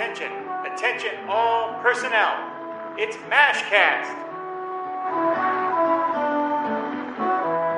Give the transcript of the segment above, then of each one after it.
Attention, attention, all personnel. It's MASHcast.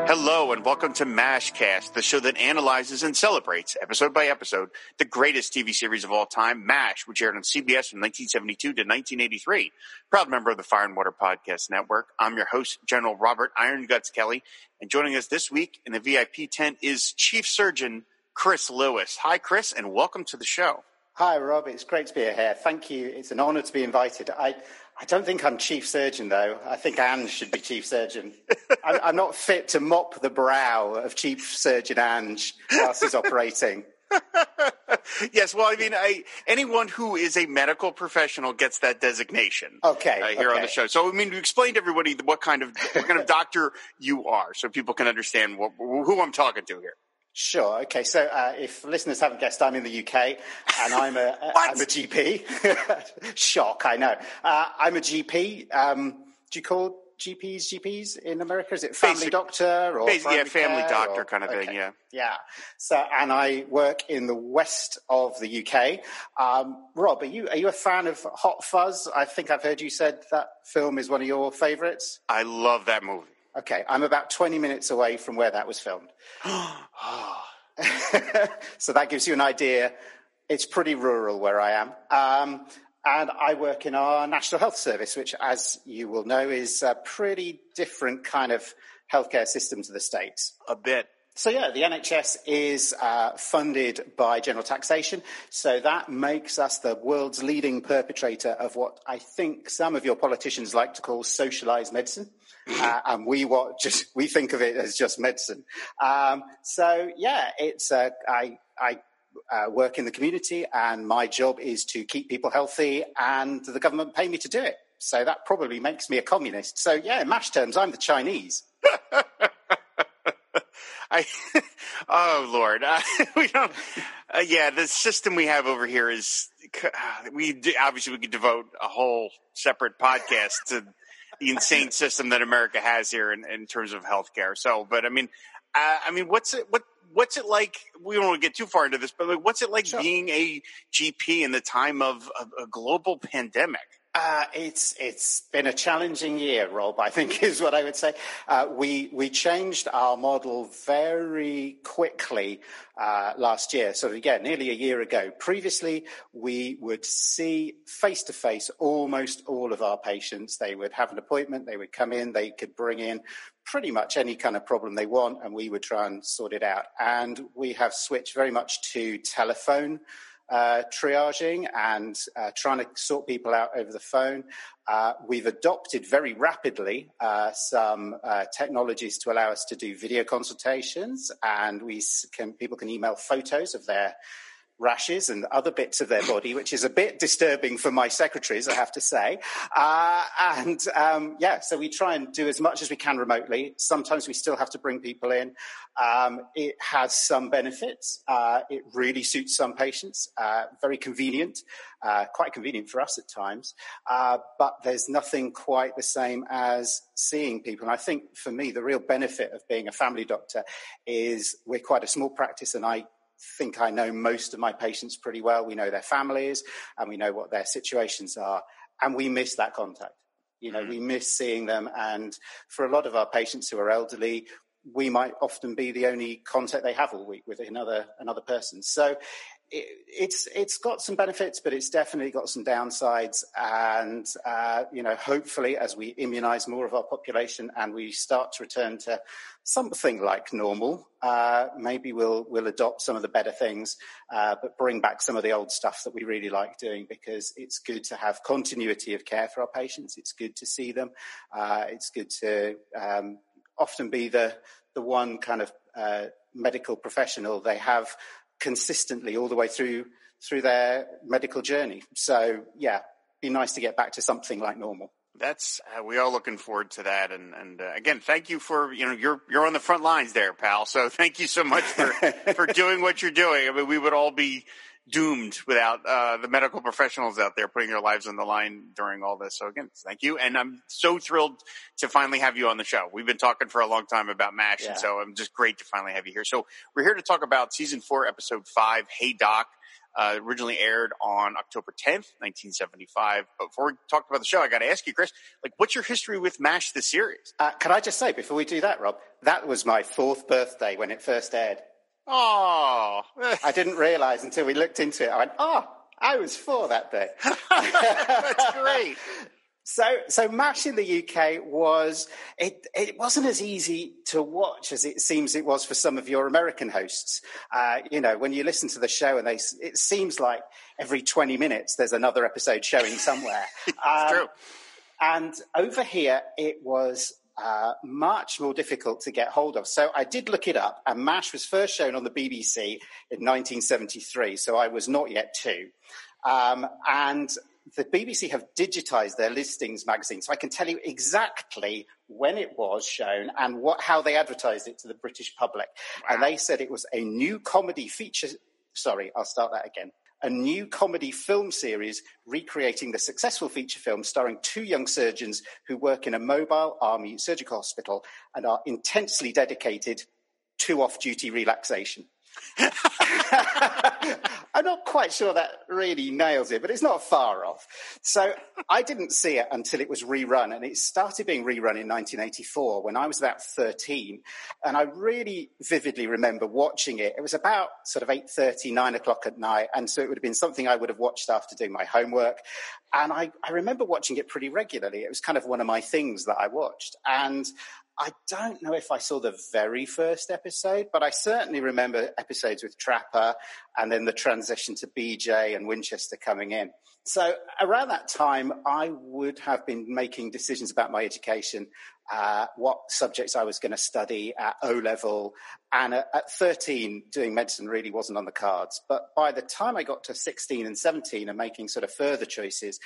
Hello and welcome to MASHcast, the show that analyzes and celebrates, episode by episode, the greatest TV series of all time, MASH, which aired on CBS from 1972 to 1983. Proud member of the Fire and Water Podcast Network. I'm your host, General Robert Iron Guts Kelly, and joining us this week in the VIP tent is Chief Surgeon Chris Lewis. Hi, Chris, and welcome to the show. Hi, Rob. It's great to be here. Thank you. It's an honour to be invited. I, I don't think I'm chief surgeon, though. I think Anne should be chief surgeon. I'm, I'm, not fit to mop the brow of chief surgeon Ange whilst he's operating. yes, well, I mean, I, anyone who is a medical professional gets that designation. Okay, uh, here okay. on the show. So, I mean, explain to everybody what kind of what kind of doctor you are, so people can understand what, who I'm talking to here. Sure. Okay. So, uh, if listeners haven't guessed, I'm in the UK, and I'm a I'm a GP. Shock, I know. Uh, I'm a GP. Um, do you call GPs GPs in America? Is it family Basic, doctor or basic, yeah, family doctor or, kind of okay. thing? Yeah. Yeah. So, and I work in the west of the UK. Um, Rob, are you are you a fan of Hot Fuzz? I think I've heard you said that film is one of your favourites. I love that movie. Okay, I'm about 20 minutes away from where that was filmed. so that gives you an idea. It's pretty rural where I am. Um, and I work in our National Health Service, which, as you will know, is a pretty different kind of healthcare system to the States. A bit. So, yeah, the NHS is uh, funded by general taxation. So that makes us the world's leading perpetrator of what I think some of your politicians like to call socialized medicine. Uh, and we just we think of it as just medicine. Um, so yeah, it's uh, I I uh, work in the community, and my job is to keep people healthy, and the government pay me to do it. So that probably makes me a communist. So yeah, in mash terms, I'm the Chinese. I, oh Lord, uh, we don't. Uh, yeah, the system we have over here is we obviously we could devote a whole separate podcast to the insane system that America has here in, in terms of healthcare. So, but I mean, uh, I mean, what's it what what's it like? We don't want to get too far into this, but like, what's it like Sure. being a GP in the time of, of a global pandemic? Uh, it's it's been a challenging year, Rob. I think is what I would say. Uh, we we changed our model very quickly uh, last year. So again, nearly a year ago. Previously, we would see face to face almost all of our patients. They would have an appointment. They would come in. They could bring in pretty much any kind of problem they want, and we would try and sort it out. And we have switched very much to telephone uh, triaging and uh, trying to sort people out over the phone. Uh, we've adopted very rapidly uh, some uh, technologies to allow us to do video consultations, and we can people can email photos of their rashes and other bits of their body, which is a bit disturbing for my secretaries, I have to say. Uh, and um, yeah, so we try and do as much as we can remotely. Sometimes we still have to bring people in. Um, it has some benefits. Uh, it really suits some patients. Uh, very convenient, uh, quite convenient for us at times. Uh, but there's nothing quite the same as seeing people. And I think for me, the real benefit of being a family doctor is we're quite a small practice, and I think I know most of my patients pretty well. We know their families and we know what their situations are, and we miss that contact. You know, mm-hmm. we miss seeing them. And for a lot of our patients who are elderly, we might often be the only contact they have all week with another another person. So it, it's it's got some benefits, but it's definitely got some downsides. And uh, you know, hopefully, as we immunise more of our population and we start to return to something like normal, uh, maybe we'll we'll adopt some of the better things, uh, but bring back some of the old stuff that we really like doing because it's good to have continuity of care for our patients. It's good to see them. Uh, it's good to um, often be the the one kind of uh, medical professional they have consistently all the way through through their medical journey. So yeah, be nice to get back to something like normal. That's uh, we are looking forward to that, and and uh, again, thank you for you know you're you're on the front lines there, pal. So thank you so much for for doing what you're doing. I mean, we would all be doomed without uh, the medical professionals out there putting their lives on the line during all this. So again, thank you, and I'm so thrilled to finally have you on the show. We've been talking for a long time about Mash, Yeah. and so I'm just great to finally have you here. So we're here to talk about season four, episode five. Hey Doc. Uh, originally aired on October 10th, 1975. But before we talk about the show, I got to ask you, Chris, like, what's your history with MASH, the series? Uh, can I just say, before we do that, Rob, that was my fourth birthday when it first aired. Oh, I didn't realize until we looked into it. I went, oh, I was four that day. That's great. So, so MASH in the UK was it. It wasn't as easy to watch as it seems it was for some of your American hosts. Uh, you know, when you listen to the show, and they, it seems like every twenty minutes there's another episode showing somewhere. um, true. And over here, it was uh, much more difficult to get hold of. So I did look it up, and MASH was first shown on the BBC in 1973. So I was not yet two. Um, and the BBC have digitized their listings magazine, so I can tell you exactly when it was shown and what how they advertised it to the British public. Wow. And they said it was a new comedy feature. Sorry, I'll start that again. A new comedy film series recreating the successful feature film starring two young surgeons who work in a mobile army surgical hospital and are intensely dedicated to off duty relaxation. I'm not quite sure that really nails it, but it's not far off. So I didn't see it until it was rerun, and it started being rerun in 1984 when I was about 13. And I really vividly remember watching it. It was about sort of 8.30, 9 o'clock at night, and so it would have been something I would have watched after doing my homework. And I, I remember watching it pretty regularly. It was kind of one of my things that I watched. And I don't know if I saw the very first episode, but I certainly remember episodes with Trapper and then the transition to BJ and Winchester coming in. So around that time, I would have been making decisions about my education, uh, what subjects I was going to study at O level. And at, at 13, doing medicine really wasn't on the cards. But by the time I got to 16 and 17 and making sort of further choices,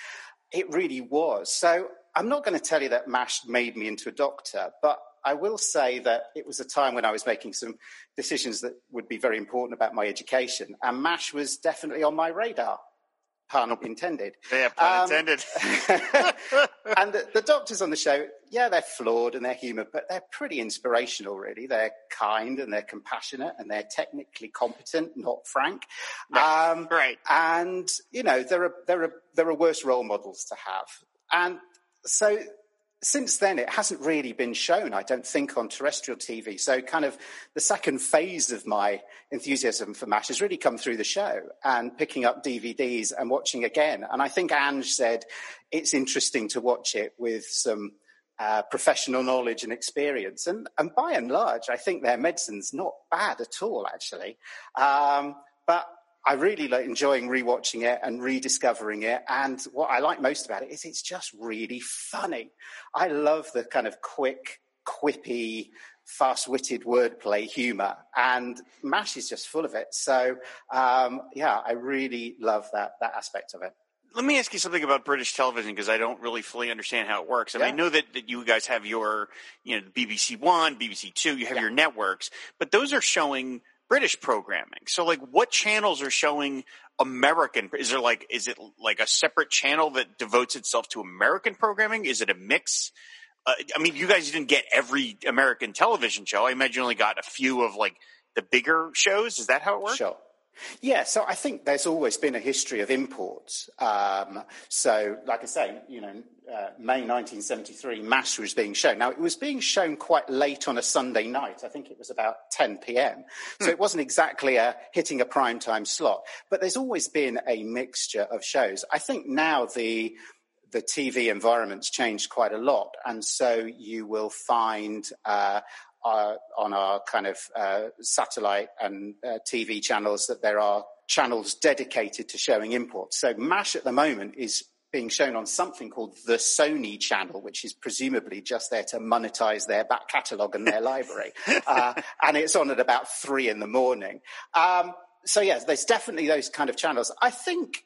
it really was. So I'm not going to tell you that MASH made me into a doctor, but I will say that it was a time when I was making some decisions that would be very important about my education, and MASH was definitely on my radar. Pun intended. Yeah, pun um, intended. and the, the, doctors on the show, yeah, they're flawed and they're human, but they're pretty inspirational, really. They're kind and they're compassionate and they're technically competent, not frank. Right. Um, right. And, you know, there are, there, are, there are worse role models to have. And so since then, it hasn't really been shown, I don't think, on terrestrial TV. So, kind of the second phase of my enthusiasm for MASH has really come through the show and picking up DVDs and watching again. And I think Ange said it's interesting to watch it with some uh, professional knowledge and experience. And, and by and large, I think their medicine's not bad at all, actually. Um, but I really like enjoying rewatching it and rediscovering it. And what I like most about it is it's just really funny. I love the kind of quick, quippy, fast-witted wordplay humor, and Mash is just full of it. So, um, yeah, I really love that that aspect of it. Let me ask you something about British television because I don't really fully understand how it works. I, yeah. mean, I know that, that you guys have your, you know, BBC One, BBC Two, you have yeah. your networks, but those are showing British programming. So like what channels are showing American is there like is it like a separate channel that devotes itself to American programming? Is it a mix? Uh, I mean, you guys didn't get every American television show. I imagine you only got a few of like the bigger shows. Is that how it works? Sure. Yeah, so I think there's always been a history of imports. Um, so, like I say, you know, uh, May 1973, MASH was being shown. Now, it was being shown quite late on a Sunday night. I think it was about 10 p.m. So hmm. it wasn't exactly a, hitting a prime time slot. But there's always been a mixture of shows. I think now the the TV environment's changed quite a lot, and so you will find uh, uh, on our kind of uh, satellite and uh, TV channels that there are channels dedicated to showing imports. So MASH at the moment is being shown on something called the Sony channel, which is presumably just there to monetize their back catalogue and their library. Uh, and it's on at about three in the morning. Um, so yes, there's definitely those kind of channels. I think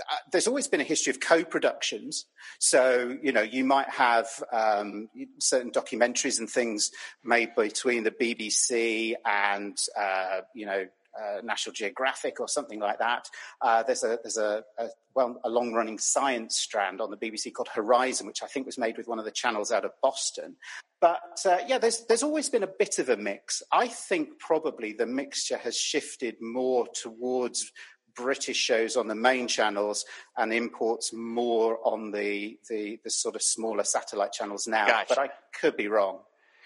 uh, there's always been a history of co-productions. So, you know, you might have um, certain documentaries and things made between the BBC and, uh, you know, uh, National Geographic or something like that. Uh, there's a there's a, a well a long running science strand on the BBC called Horizon, which I think was made with one of the channels out of Boston. But uh, yeah, there's there's always been a bit of a mix. I think probably the mixture has shifted more towards British shows on the main channels and imports more on the the, the sort of smaller satellite channels now. Gotcha. But I could be wrong.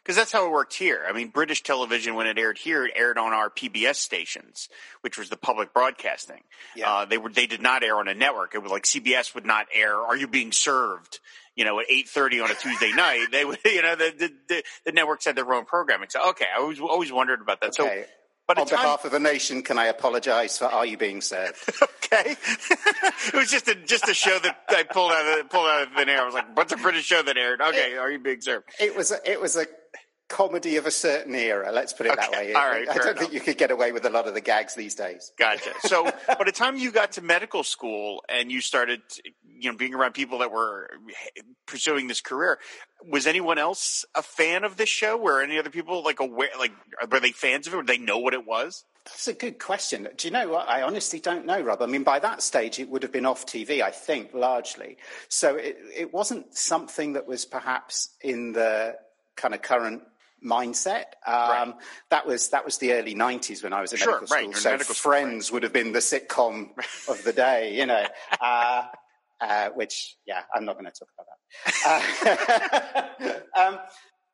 Because that's how it worked here. I mean, British television, when it aired here, it aired on our PBS stations, which was the public broadcasting. Yeah. Uh, they were they did not air on a network. It was like CBS would not air. Are you being served? You know, at eight thirty on a Tuesday night, they would. You know, the, the the networks had their own programming. So okay, I always always wondered about that. Okay. So, but on behalf of the nation, can I apologise for Are You Being Served? okay. it was just a just a show that I pulled out of pulled out of thin air. I was like, "What's a British show that aired?" Okay, are you being served? It was a, it was a comedy of a certain era. Let's put it that way. all right, I fair don't enough. think you could get away with a lot of the gags these days. Gotcha. So, by the time you got to medical school and you started, you know, being around people that were pursuing this career, was anyone else a fan of this show? Were any other people like aware? Like, were they fans of it? Did they know what it was? That's a good question. Do you know what? I honestly don't know, Rob. I mean, by that stage, it would have been off TV, I think, largely. So it, it wasn't something that was perhaps in the kind of current mindset. Um, Right. That was that was the early '90s when I was in Sure, medical school. you're So medical school, Friends would have been the sitcom of the day, you know. Uh, uh, which, yeah, I'm not going to talk about that. Uh, um,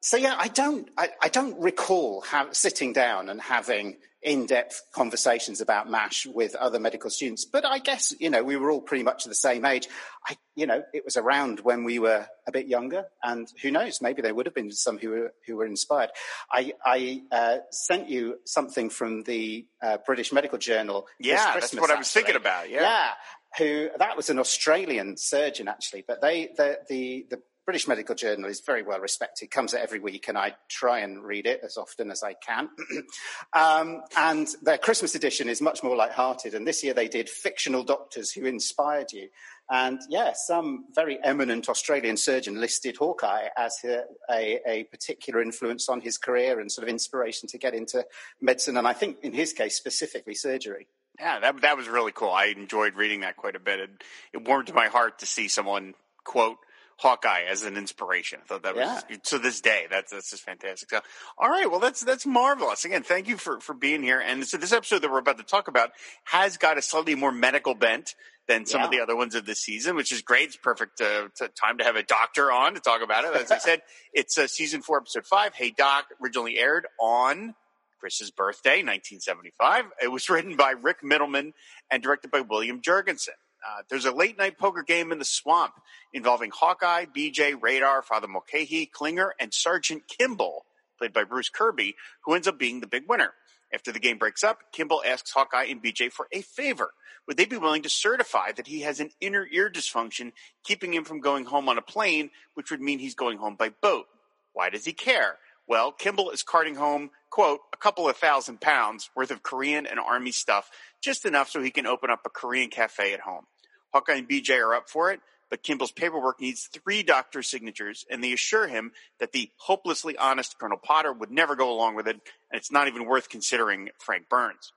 so yeah, I don't, I, I don't recall sitting down and having in-depth conversations about MASH with other medical students. But I guess you know we were all pretty much the same age. I, you know, it was around when we were a bit younger, and who knows, maybe there would have been some who were who were inspired. I, I uh, sent you something from the uh, British Medical Journal. Yeah, that's what I was thinking about. Yeah. Yeah, who that was an Australian surgeon actually, but they the the, the British Medical Journal is very well respected. Comes out every week, and I try and read it as often as I can. um, and their Christmas edition is much more light-hearted. And this year they did fictional doctors who inspired you. And yeah, some very eminent Australian surgeon listed Hawkeye as a, a, a particular influence on his career and sort of inspiration to get into medicine. And I think in his case, specifically surgery. Yeah, that that was really cool. I enjoyed reading that quite a bit. It, it warmed my heart to see someone quote Hawkeye as an inspiration. I thought that was to this day. That's that's just fantastic. So, all right, well that's that's marvelous. Again, thank you for for being here. And so this episode that we're about to talk about has got a slightly more medical bent than some of the other ones of this season, which is great. It's perfect uh, t- time to have a doctor on to talk about it. As I said, it's uh, season four, episode five. Hey Doc, originally aired on Chris's birthday, 1975. It was written by Rick Mittleman and directed by William Jurgensen. Uh, there's a late night poker game in the swamp involving Hawkeye, BJ, Radar, Father Mulcahy, Klinger, and Sergeant Kimball, played by Bruce Kirby, who ends up being the big winner. After the game breaks up, Kimball asks Hawkeye and BJ for a favor. Would they be willing to certify that he has an inner ear dysfunction keeping him from going home on a plane, which would mean he's going home by boat? Why does he care? Well, Kimball is carting home, quote, a couple of thousand pounds worth of Korean and Army stuff, just enough so he can open up a Korean cafe at home. Hawkeye and BJ are up for it, but Kimball's paperwork needs three doctor signatures, and they assure him that the hopelessly honest Colonel Potter would never go along with it, and it's not even worth considering Frank Burns.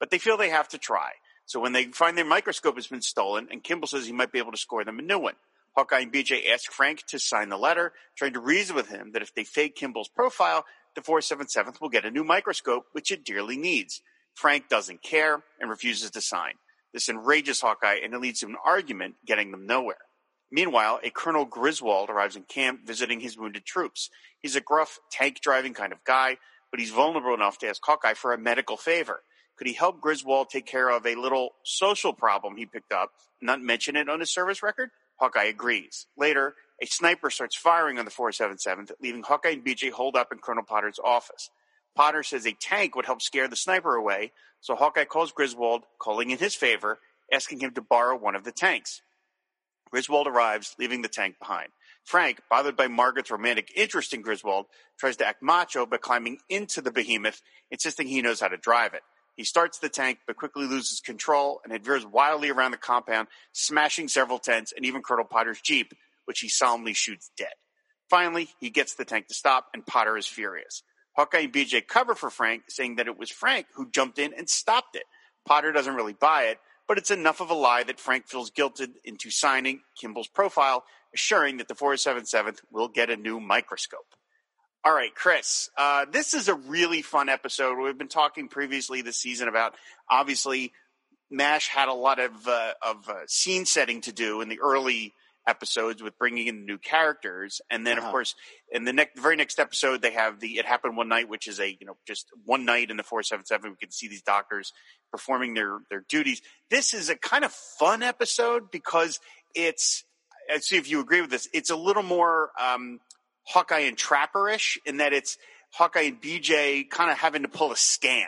But they feel they have to try. So when they find their microscope has been stolen, and Kimball says he might be able to score them a new one, Hawkeye and BJ ask Frank to sign the letter, trying to reason with him that if they fake Kimball's profile, the 477th will get a new microscope, which it dearly needs. Frank doesn't care and refuses to sign. This enrages Hawkeye and it leads to an argument, getting them nowhere. Meanwhile, a Colonel Griswold arrives in camp visiting his wounded troops. He's a gruff, tank driving kind of guy, but he's vulnerable enough to ask Hawkeye for a medical favor. Could he help Griswold take care of a little social problem he picked up, not mention it on his service record? Hawkeye agrees. Later, a sniper starts firing on the 477th, leaving Hawkeye and BJ holed up in Colonel Potter's office. Potter says a tank would help scare the sniper away, so Hawkeye calls Griswold, calling in his favor, asking him to borrow one of the tanks. Griswold arrives, leaving the tank behind. Frank, bothered by Margaret's romantic interest in Griswold, tries to act macho by climbing into the behemoth, insisting he knows how to drive it. He starts the tank, but quickly loses control and it veers wildly around the compound, smashing several tents and even Colonel Potter's Jeep, which he solemnly shoots dead. Finally, he gets the tank to stop, and Potter is furious. Hawkeye and BJ cover for Frank, saying that it was Frank who jumped in and stopped it. Potter doesn't really buy it, but it's enough of a lie that Frank feels guilted into signing Kimball's profile, assuring that the 477th will get a new microscope. All right, Chris, uh, this is a really fun episode. We've been talking previously this season about obviously MASH had a lot of uh, of uh, scene setting to do in the early episodes with bringing in new characters, and then Uh-huh. of course in the next the very next episode they have the It Happened One Night, which is a you know just one night in the four seven seven. We can see these doctors performing their their duties. This is a kind of fun episode because it's. Let's see if you agree with this. It's a little more um, Hawkeye and Trapperish in that it's Hawkeye and BJ kind of having to pull a scam.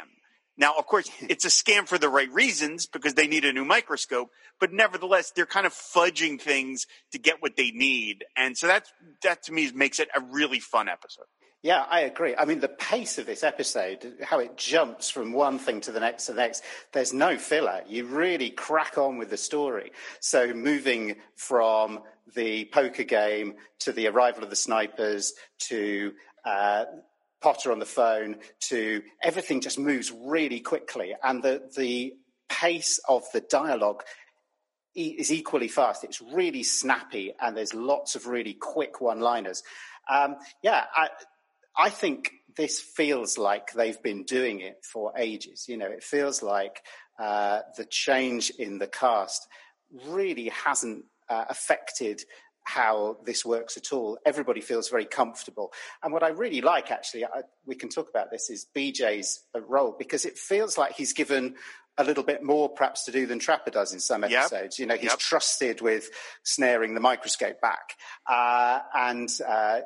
Now, of course, it's a scam for the right reasons because they need a new microscope, but nevertheless, they're kind of fudging things to get what they need. And so that's, that to me makes it a really fun episode. Yeah, I agree. I mean, the pace of this episode, how it jumps from one thing to the next to the next, there's no filler. You really crack on with the story. So moving from the poker game to the arrival of the snipers to uh, Potter on the phone to everything just moves really quickly. And the, the pace of the dialogue is equally fast. It's really snappy, and there's lots of really quick one-liners. Um, yeah, I, I think this feels like they've been doing it for ages. You know, it feels like uh, the change in the cast really hasn't uh, affected how this works at all. Everybody feels very comfortable. And what I really like, actually, I, we can talk about this, is BJ's uh, role because it feels like he's given a little bit more perhaps to do than Trapper does in some Yep. episodes. You know, he's Yep. trusted with snaring the microscope back. Uh, and uh,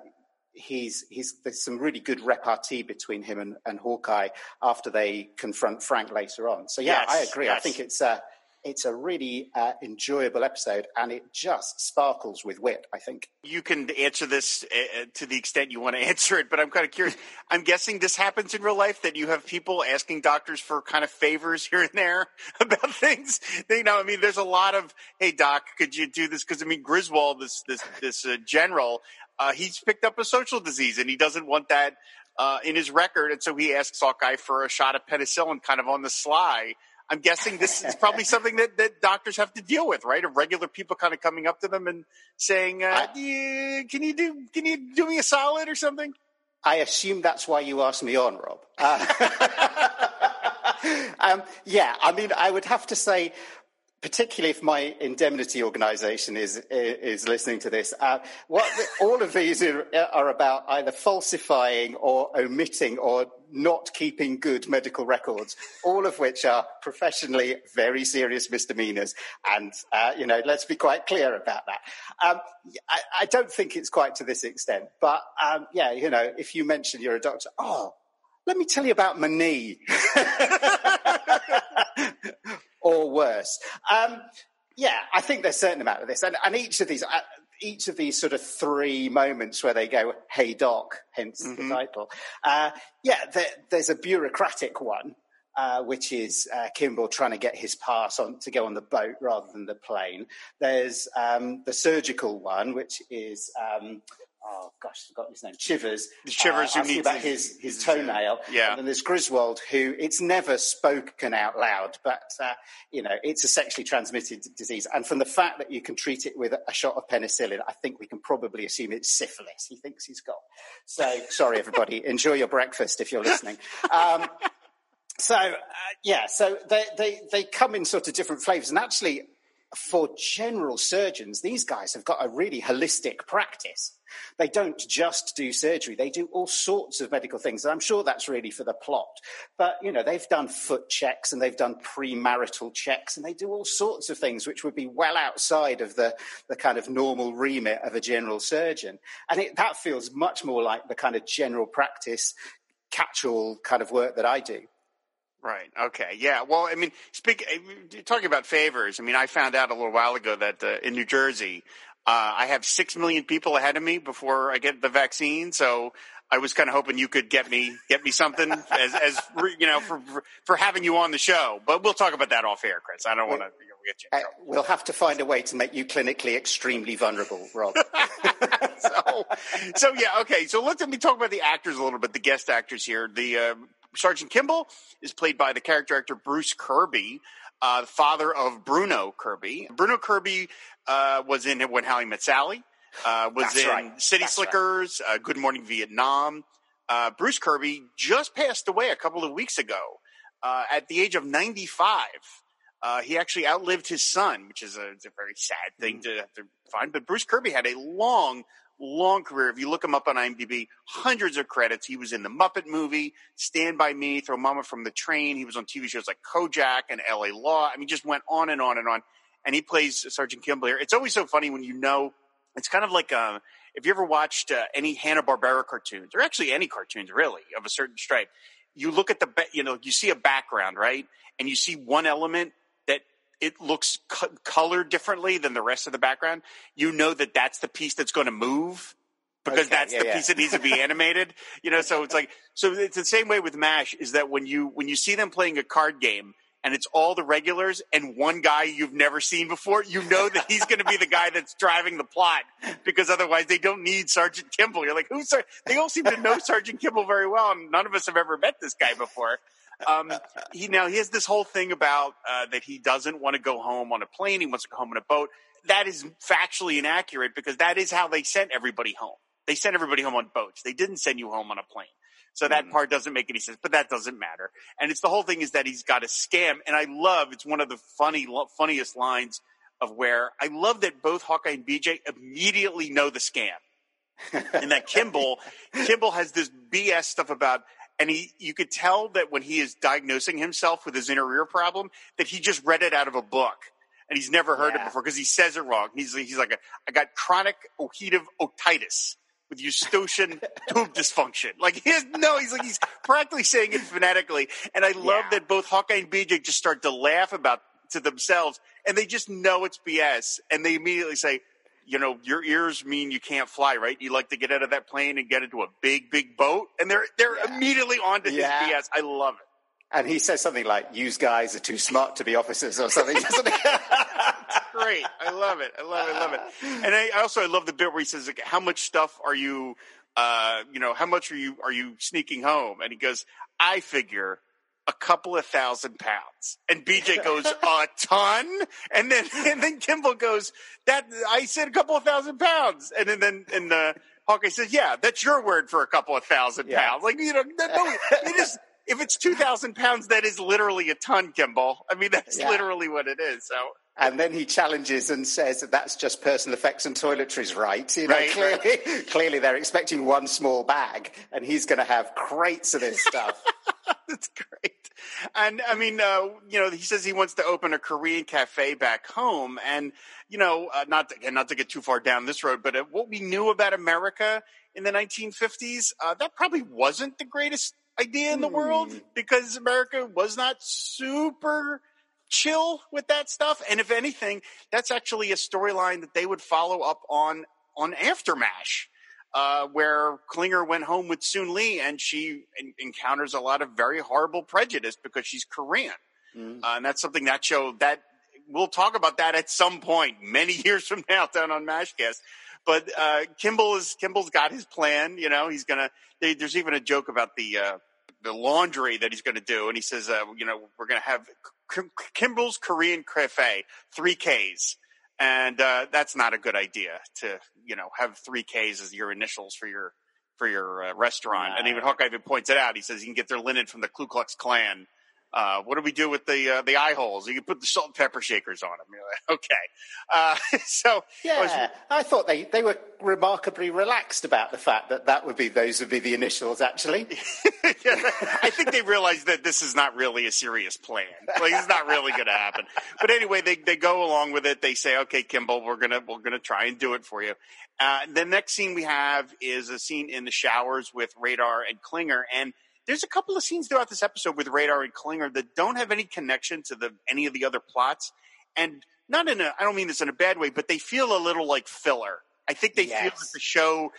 he's, he's, there's some really good repartee between him and, and Hawkeye after they confront Frank later on. So, yeah, Yes, I agree. I think it's a, it's a really uh, enjoyable episode and it just sparkles with wit, I think. You can answer this uh, to the extent you want to answer it, but I'm kind of curious. I'm guessing this happens in real life that you have people asking doctors for kind of favors here and there about things. You know, I mean, there's a lot of, hey doc, could you do this? Because I mean, Griswold, this this this uh, general, uh, he's picked up a social disease and he doesn't want that uh, in his record, and so he asks Hawkeye for a shot of penicillin, kind of on the sly. I'm guessing this is probably something that, that doctors have to deal with, right? Of regular people kind of coming up to them and saying, uh, I- you, "Can you do can you do me a solid or something?" I assume that's why you asked me on, Rob. Uh, um, yeah, I mean, I would have to say, particularly if my indemnity organisation is is listening to this, uh, what the, all of these are, are about either falsifying or omitting or not keeping good medical records, all of which are professionally very serious misdemeanors. And uh, you know, let's be quite clear about that. Um, I, I don't think it's quite to this extent, but um, yeah, you know, if you mention you're a doctor, oh, let me tell you about my knee. or worse. Um, yeah, I think there's a certain amount of this, and, and each of these, uh, each of these sort of three moments where they go, "Hey Doc," hence the title. Uh, yeah, there, there's a bureaucratic one, uh, which is uh, Kimball trying to get his pass on to go on the boat rather than the plane. There's um, the surgical one, which is. Um, Oh gosh, I've forgotten his name. Chivers. Chivers who asking needs about his- his, his his, toenail. yeah. And then there's Griswold, who it's never spoken out loud, but uh, you know it's a sexually transmitted disease. And from the fact that you can treat it with a shot of penicillin, I think we can probably assume it's syphilis. He thinks he's got. So sorry, everybody. Enjoy your breakfast if you're listening. Um, so uh, yeah, so they, they they come in sort of different flavors, and actually, for general surgeons, these guys have got a really holistic practice. They don't just do surgery; they do all sorts of medical things, and I'm sure that's really for the plot. But you know, they've done foot checks and they've done premarital checks, and they do all sorts of things which would be well outside of the the kind of normal remit of a general surgeon, and it, that feels much more like the kind of general practice catch-all kind of work that I do. Right. Okay. Yeah. Well, I mean, speak talking about favors. I mean, I found out a little while ago that uh, in New Jersey, uh, I have six million people ahead of me before I get the vaccine. So I was kind of hoping you could get me get me something as as you know for for, for having you on the show. But we'll talk about that off air, Chris. I don't want to get you. Uh, we'll have to find a way to make you clinically extremely vulnerable, Rob. so, so yeah, okay. So let's let me talk about the actors a little bit. The guest actors here. The uh, Sergeant Kimball is played by the character actor Bruce Kirby, uh, the father of Bruno Kirby. Bruno Kirby uh, was in When Harry Met Sally. Uh, was That's in right. City That's right. Slickers, uh, Good Morning Vietnam. Uh, Bruce Kirby just passed away a couple of weeks ago uh, at the age of 95. Uh, he actually outlived his son, which is a, a very sad thing Mm. to have to find. But Bruce Kirby had a long, long career. If you look him up on IMDb, hundreds of credits. He was in the Muppet movie, Stand By Me, Throw Mama from the Train. He was on TV shows like Kojak and LA Law. I mean, just went on and on and on. And he plays Sergeant Kimball here. It's always so funny when you know, it's kind of like, uh, if you ever watched uh, any Hanna-Barbera cartoons, or actually any cartoons really, of a certain stripe, you look at the, you know, you see a background, right? And you see one element it looks co- colored differently than the rest of the background. You know that that's the piece that's going to move because Okay, that's yeah, the yeah. piece that needs to be animated. You know, so it's like, so it's the same way with MASH is that when you, when you see them playing a card game, and it's all the regulars and one guy you've never seen before, you know that he's going to be the guy that's driving the plot because otherwise they don't need Sergeant Kimball. You're like, who's Sar-? they all seem to know Sergeant Kimball very well, and none of us have ever met this guy before. Um, he now he has this whole thing about uh, that he doesn't want to go home on a plane; he wants to go home on a boat. That is factually inaccurate because that is how they sent everybody home. They sent everybody home on boats. They didn't send you home on a plane. So that Mm. part doesn't make any sense, but that doesn't matter. And it's the whole thing is that he's got a scam. And I love, it's one of the funny, lo- funniest lines of where I love that both Hawkeye and BJ immediately know the scam. and that Kimball, Kimball has this BS stuff about, and he, you could tell that when he is diagnosing himself with his inner ear problem, that he just read it out of a book. And he's never heard it before because he says it wrong. He's, he's like, I got chronic oheative otitis with Eustachian tube dysfunction. Like he has no, he's like he's practically saying it phonetically. And I love Yeah. that both Hawkeye and BJ just start to laugh about to themselves, and they just know it's BS, and they immediately say, you know, your ears mean you can't fly, right? You like to get out of that plane and get into a big, big boat, and they're they're Yeah. immediately onto Yeah. his BS. I love it. And he says something like, "Use guys are too smart to be officers" or something. doesn't he? Great. I love it. I love it. I love it. And I I also I love the bit where he says, like, "How much stuff are you, uh, you know, how much are you are you sneaking home?" And he goes, "I figure." A couple of thousand pounds, and BJ goes a ton, and then and then Kimball goes that I said a couple of thousand pounds, and then then and the Hawkeye says, "Yeah, that's your word for a couple of thousand Yeah. pounds." Like you know, no, no, it is. If it's two thousand pounds, that is literally a ton, Kimball. I mean, that's Yeah. literally what it is. So And then he challenges and says that that's just personal effects and toiletries, right? You know, Right, clearly, clearly they're expecting one small bag, and he's going to have crates of this stuff. That's great. And I mean, uh, you know, he says he wants to open a Korean cafe back home, and you know, uh, not to, again, not to get too far down this road, but uh, what we knew about America in the 1950s, uh, that probably wasn't the greatest idea in the world because America was not super chill with that stuff. And if anything, that's actually a storyline that they would follow up on on Aftermash uh, where Klinger went home with Soon Lee and she en- encounters a lot of very horrible prejudice because she's Korean. Mm. Uh, and that's something that show that we'll talk about that at some point many years from now down on Mashcast. But uh, Kimball is Kimball's got his plan. You know, he's gonna. They, there's even a joke about the uh, the laundry that he's going to do, and he says, uh, you know, we're going to have Kimball's Korean Cafe, three Ks, and uh, that's not a good idea to you know have three Ks as your initials for your for your uh, restaurant. And even Hawkeye even points it out. He says you can get their linen from the Ku Klux Klan. Uh, what do we do with the uh, the eye holes? You can put the salt and pepper shakers on them. You're like, okay. Uh, so I was- Yeah, I thought they, they were remarkably relaxed about the fact that that would be those would be the initials. Actually, I think they realized that this is not really a serious plan. Like it's not really going to happen. But anyway, they they go along with it. They say, "Okay, Kimball, we're gonna we're gonna try and do it for you." Uh, the next scene we have is a scene in the showers with Radar and Klinger, and there's a couple of scenes throughout this episode with Radar and Klinger that don't have any connection to the any of the other plots, and not in a I don't mean this in a bad way, but they feel a little like filler. I think they feel Yes. that the show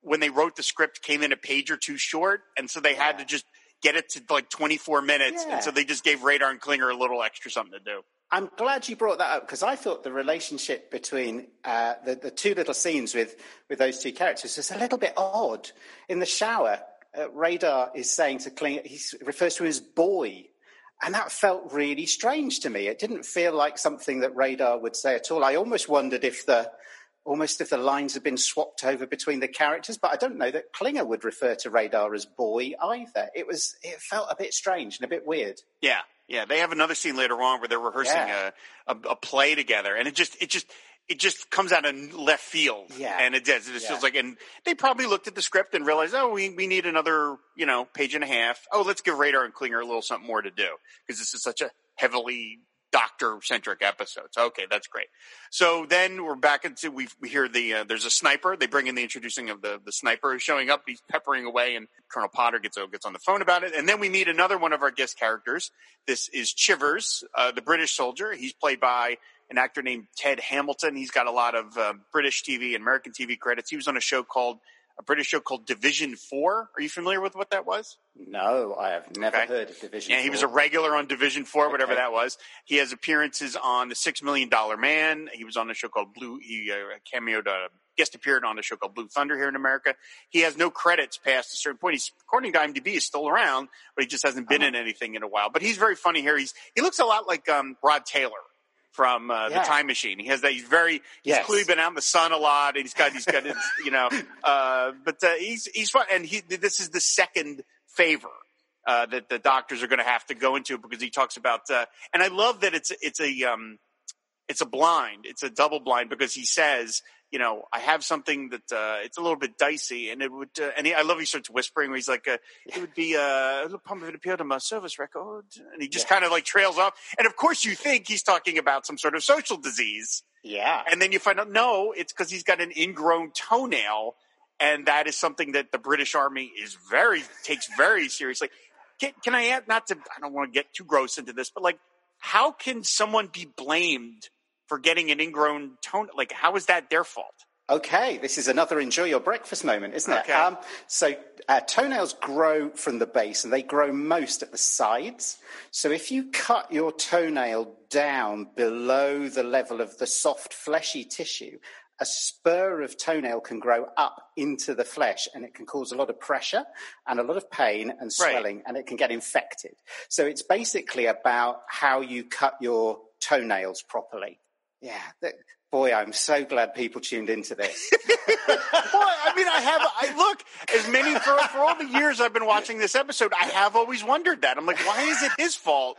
when they wrote the script came in a page or two short, and so they had Yeah. to just get it to like 24 minutes, Yeah. and so they just gave Radar and Klinger a little extra something to do. I'm glad you brought that up because I thought the relationship between uh, the, the two little scenes with, with those two characters is a little bit odd. In the shower, uh, Radar is saying to Klinger, he refers to him as boy. And that felt really strange to me. It didn't feel like something that Radar would say at all. I almost wondered if the almost if the lines had been swapped over between the characters, but I don't know that Klinger would refer to Radar as boy either. It was it felt a bit strange and a bit weird. Yeah, Yeah, they have another scene later on where they're rehearsing Yeah. a, a a play together, and it just it just it just comes out of left field. Yeah. and it does. It just Yeah. feels like, and they probably looked at the script and realized, oh, we we need another you know page and a half. Oh, let's give Radar and Klinger a little something more to do because this is such a heavily doctor centric episode. So, okay, that's great. So then we're back into we we hear the uh, there's a sniper. They bring in the introducing of the the sniper who's showing up. He's peppering away, and Colonel Potter gets gets on the phone about it. And then we meet another one of our guest characters. This is Chivers, uh, the British soldier. He's played by an actor named Ted Hamilton. He's got a lot of uh, British TV and American TV credits. He was on a show called a British show called Division Four. Are you familiar with what that was? No, I have never Okay. heard of Division. Yeah, he was a regular on Division Four, whatever that was. He has appearances on the Six Million Dollar Man. He was on a show called Blue. He uh, cameoed, uh, guest appeared on a show called Blue Thunder here in America. He has no credits past a certain point. He's according to IMDb, he's still around, but he just hasn't been Uh-huh. in anything in a while. But he's very funny here. He's he looks a lot like um, Rod Taylor from uh, the Time Machine. He has that. He's very. He's Yes. clearly been out in the sun a lot, and he's got he's got his, you know. Uh, but uh, he's he's fun, and he this is the second favor uh, that the doctors are going to have to go into because he talks about. Uh, and I love that it's it's a um, it's a blind, it's a double blind because he says. You know, I have something that uh, it's a little bit dicey, and it would. Uh, and he, I love he starts whispering. Where he's like, uh, "It would be uh, a little pump if it appeared on my service record," and he just Yeah. kind of like trails off. And of course, you think he's talking about some sort of social disease, Yeah. and then you find out no, it's because he's got an ingrown toenail, and that is something that the British Army is very takes very seriously. Can, can I add? Not to, I don't want to get too gross into this, but like, how can someone be blamed for getting an ingrown toenail? Like, how is that their fault? Okay, this is another enjoy your breakfast moment, isn't it? Okay. Um, so uh, toenails grow from the base and they grow most at the sides. So if you cut your toenail down below the level of the soft fleshy tissue, a spur of toenail can grow up into the flesh and it can cause a lot of pressure and a lot of pain and swelling and it can get infected. So it's basically about how you cut your toenails properly. Yeah. That, boy, I'm so glad people tuned into this. well, I mean, I have. I look as many for for all the years I've been watching this episode. I have always wondered that. I'm like, why is it his fault